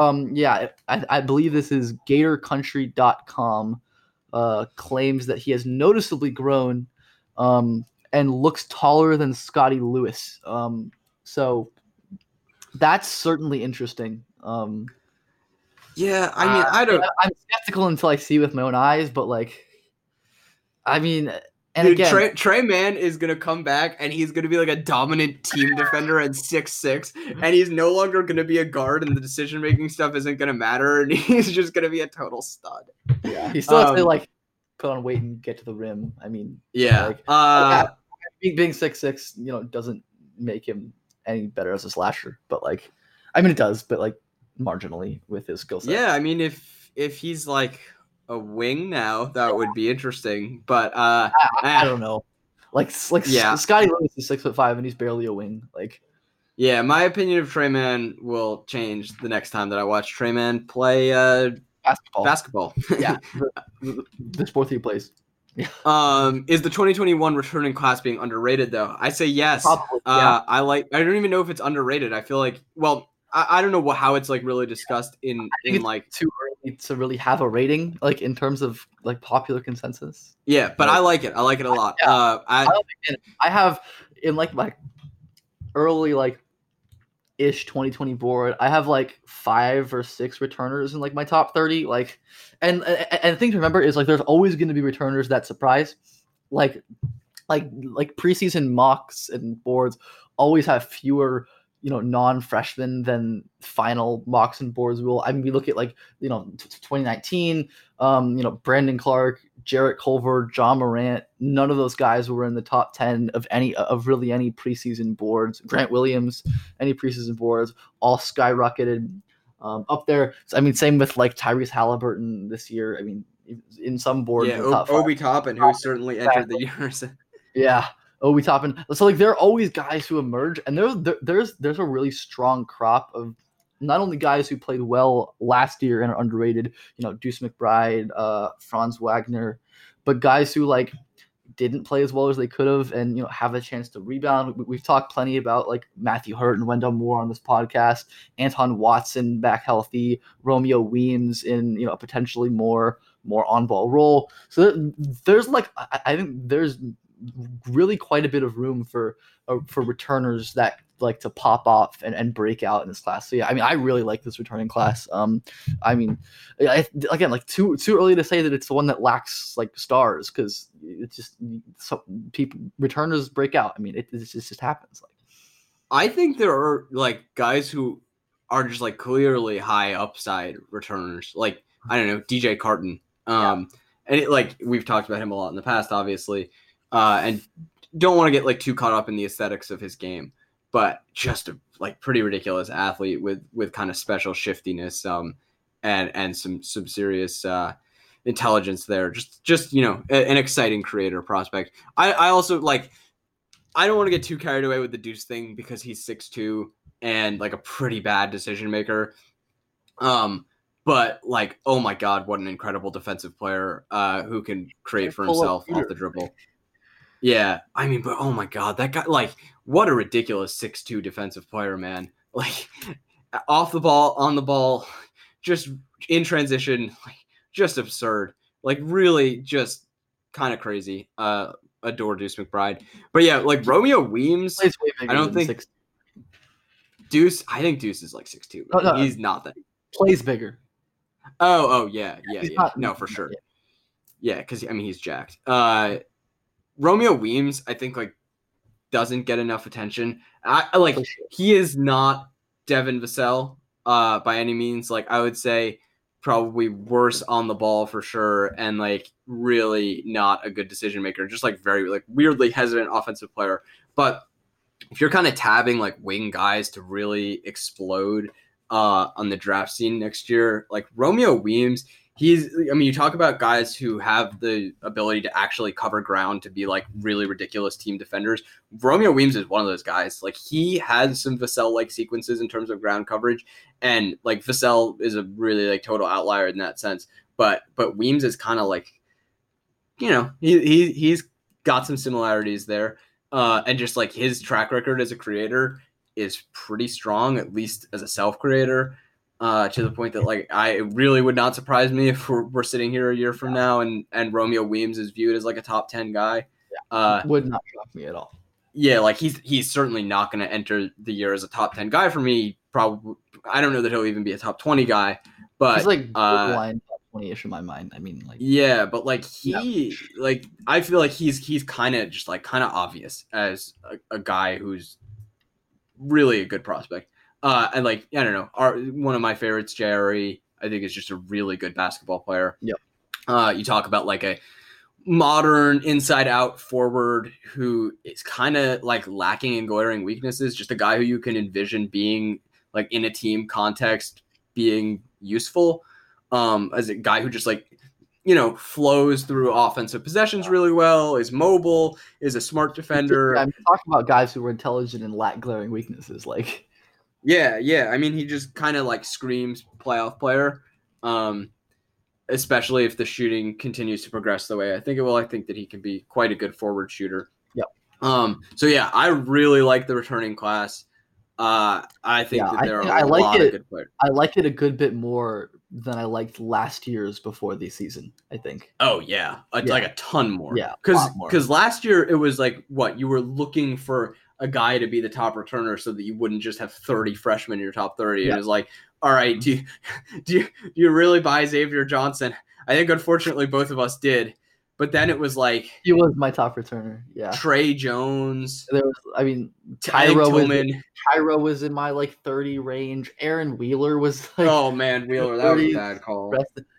um, yeah, I, I believe this is GatorCountry.com. Uh, claims that he has noticeably grown, um, and looks taller than Scottie Lewis. Um, so that's certainly interesting. Um, Yeah, I mean, uh, I don't. I'm skeptical until I see with my own eyes, but like, I mean, and Dude, again, Tre, Tre Mann is gonna come back and he's gonna be like a dominant team defender at six six, and he's no longer gonna be a guard, and the decision making stuff isn't gonna matter, and he's just gonna be a total stud. Yeah, he still has to um, like put on weight and get to the rim. I mean, Yeah. Like, uh, being being six six, you know, doesn't make him any better as a slasher. But like, I mean, it does, but like marginally with his skill set. yeah. I mean, if if he's like a wing now, that would be interesting. But uh, I, I, don't know. Like, like Yeah. yeah. Scottie Lewis is six foot five and he's barely a wing. Like, yeah, my opinion of Tre Mann will change the next time that I watch Tre Mann play uh, basketball. basketball. yeah, the, the, sport he plays. Um, is the 2021 returning class being underrated though? I say yes. Probably. yeah. Uh, I like. I don't even know if it's underrated. I feel like. Well, I, I don't know what, how it's like really discussed in in like. too early to really have a rating, like in terms of like popular consensus. Yeah, but I like it. I like it a lot. Yeah. Uh, I, I, I have in like my early like ish 2020 board, I have like five or six returners in like my top 30. Like, and and, and the thing to remember is like there's always going to be returners that surprise. Like, like like preseason mocks and boards always have fewer you know non-freshmen than final mocks and boards will. I mean, we look at like you know t- t- 2019, um, you know Brandon Clarke, Jarrett Culver, Ja Morant. None of those guys were in the top 10 of any of really any preseason boards. Grant Williams, any preseason boards, all skyrocketed um, up there. I mean, same with like Tyrese Haliburton this year. I mean, in some boards, yeah, top o- five. Obi Toppin, who certainly entered the years. Yeah. Obi Toppin. So like there are always guys who emerge, and there's there, there's there's a really strong crop of not only guys who played well last year and are underrated, you know, Deuce McBride, uh, Franz Wagner, but guys who like didn't play as well as they could have and you know have a chance to rebound. We, we've talked plenty about like Matthew Hurt and Wendell Moore on this podcast, Anton Watson back healthy, Romeo Weems in you know potentially more more on ball role. So there, there's like I, I think there's really quite a bit of room for uh, for returners that like to pop off and, and break out in this class. So yeah, I mean, I really like this returning class. Um, I mean, I, again, like too too early to say that it's the one that lacks like stars because it's just so people returners break out. I mean, it, it just, it just happens. Like I think there are like guys who are just like clearly high upside returners. Like I don't know, DJ Carton. Um, and it, like we've talked about him a lot in the past, obviously, uh, and don't want to get like too caught up in the aesthetics of his game, but just a like pretty ridiculous athlete with with kind of special shiftiness, um, and and some some serious uh, intelligence there. Just just you know a- an exciting creator prospect. I I also like. I don't want to get too carried away with the Deuce thing because he's 6'2 and like a pretty bad decision maker. Um, but like, oh my god, what an incredible defensive player uh, who can create for himself off the dribble. Yeah, I mean, but oh my god, that guy like what a ridiculous six-two defensive player, man. Like off the ball, on the ball, just in transition, like just absurd. Like really just kind of crazy. Uh adore Deuce McBride. But yeah, like Romeo Weems, plays way bigger I don't think- six, Deuce, I think Deuce is like 6'2. No, no, he's not that. plays bigger. Oh, oh yeah, yeah, yeah. not- no, for sure. Yeah, because I mean he's jacked. Uh, Romeo Weems, I think like doesn't get enough attention. I, like sure. he is not Devin Vassell uh, by any means. Like I would say probably worse on the ball for sure, and like really not a good decision maker. Just like very like weirdly hesitant offensive player. But if you're kind of tabbing like wing guys to really explode uh, on the draft scene next year, like Romeo Weems he's I mean you talk about guys who have the ability to actually cover ground to be like really ridiculous team defenders. Romeo Weems is one of those guys. Like he has some Vassell like sequences in terms of ground coverage and like Vassell is a really like total outlier in that sense. But but Weems is kind of like you know, he, he he's got some similarities there. Uh and just like his track record as a creator is pretty strong at least as a self creator uh, to the point that like I it really would not surprise me if we're, we're sitting here a year from now and and Romeo Weems is viewed as like a top ten guy. Uh, Would not shock me at all. yeah, like he's he's certainly not going to enter the year as a top ten guy for me. Probably, I don't know that he'll even be a top twenty guy, but He's like uh, top twenty-ish in my mind. I mean, like yeah, but like he like I feel like he's he's kind of just like kind of obvious as a, a guy who's really a good prospect. Uh, and like I don't know, our, one of my favorites, Jerry, I think is just a really good basketball player. Yep. Uh, you talk about like a modern inside out forward who is kind of like lacking in glaring weaknesses, just a guy who you can envision being like in a team context being useful. Um, as a guy who just like you know flows through offensive possessions really well, is mobile, is a smart defender. I'm talking about guys who are intelligent and lack glaring weaknesses. Like Yeah, yeah. I mean, he just kind of like screams playoff player. Um, especially if the shooting continues to progress the way I think it will. I think that he can be quite a good forward shooter. Yep. Um. So yeah, I really like the returning class. Uh, I think Yeah, that I there are think- a I like lot it. of good players. I like it a good bit more than I liked last year's before the season. I think. Oh yeah, a, Yeah. like a ton more. Yeah, because because last year it was like what you were looking for a guy to be the top returner so that you wouldn't just have thirty freshmen in your top thirty. Yeah. It was like, all right, do you, do you do you really buy Xavier Johnson? I think unfortunately both of us did, but then it was like He was my top returner. Yeah. Tre Jones, There was. I mean, Ty Tyro was Tillman. Tyro was in my like 30 range. Aaron Wheeler was like. Oh man, Wheeler, that was a bad call.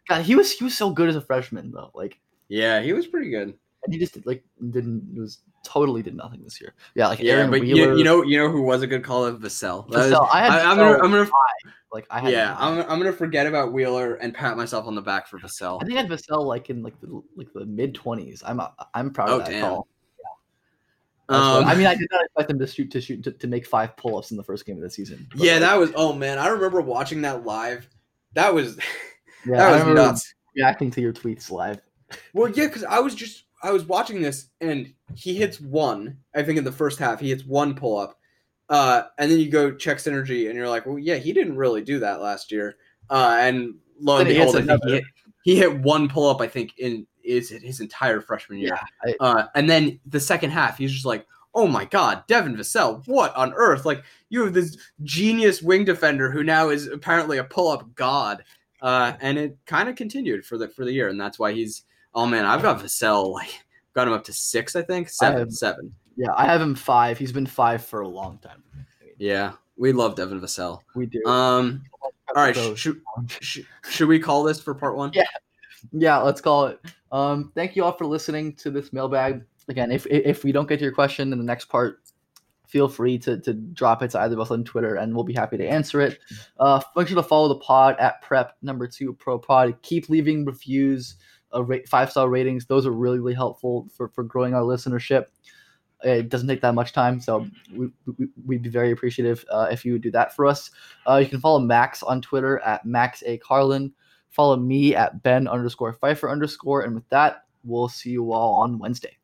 God, he was he was so good as a freshman though. Like, Yeah, he was pretty good. And he just like didn't was totally did nothing this year. Yeah, like Yeah, Aaron but Wheeler. you, you know you know who was a good call of Vassell. Vassell. I had. I, I'm gonna Vassell I'm gonna high. Like I had. yeah. I'm, I'm gonna forget about Wheeler and pat myself on the back for Vassell. I think I had Vassell like in like the like the mid twenties. I'm I'm proud Oh, of that damn. call. Um, I mean, I did not expect him to shoot to shoot to, to make five pull ups in the first game of the season. yeah, like, that was. Oh man, I remember watching that live. That was yeah, that was nuts. reacting to your tweets live. Well, yeah, because I was just I was watching this and he hits one. I think in the first half he hits one pull up, uh, and then you go check synergy and you're like, well, yeah, he didn't really do that last year. Uh, and lo and Then he behold, he hit, he hit one pull up. I think in is his entire freshman year. Yeah, I, Uh, and then the second half, he's just like, "Oh my God, Devin Vassell, what on earth? Like you have this genius wing defender who now is apparently a pull-up god." Uh, and it kind of continued for the for the year, and that's why he's. Oh man, I've got Vassell like got him up to six, I think seven, have- seven. yeah, I have him five. He's been five for a long time. Yeah, we love Devin Vassell. We do. Um, all right, should, should should we call this for part one? Yeah. yeah, let's call it. Um, thank you all for listening to this mailbag. Again, if if we don't get to your question in the next part, feel free to, to drop it to either of us on Twitter, and we'll be happy to answer it. Uh, make sure to follow the pod at prep number two pro pod. Keep leaving reviews, rate, five star ratings. Those are really really helpful for for growing our listenership. It doesn't take that much time, so we, we, we'd be very appreciative uh, if you would do that for us. Uh, you can follow Max on Twitter at Max A Carlin. Follow me at Ben underscore Pfeiffer underscore. And with that, we'll see you all on Wednesday.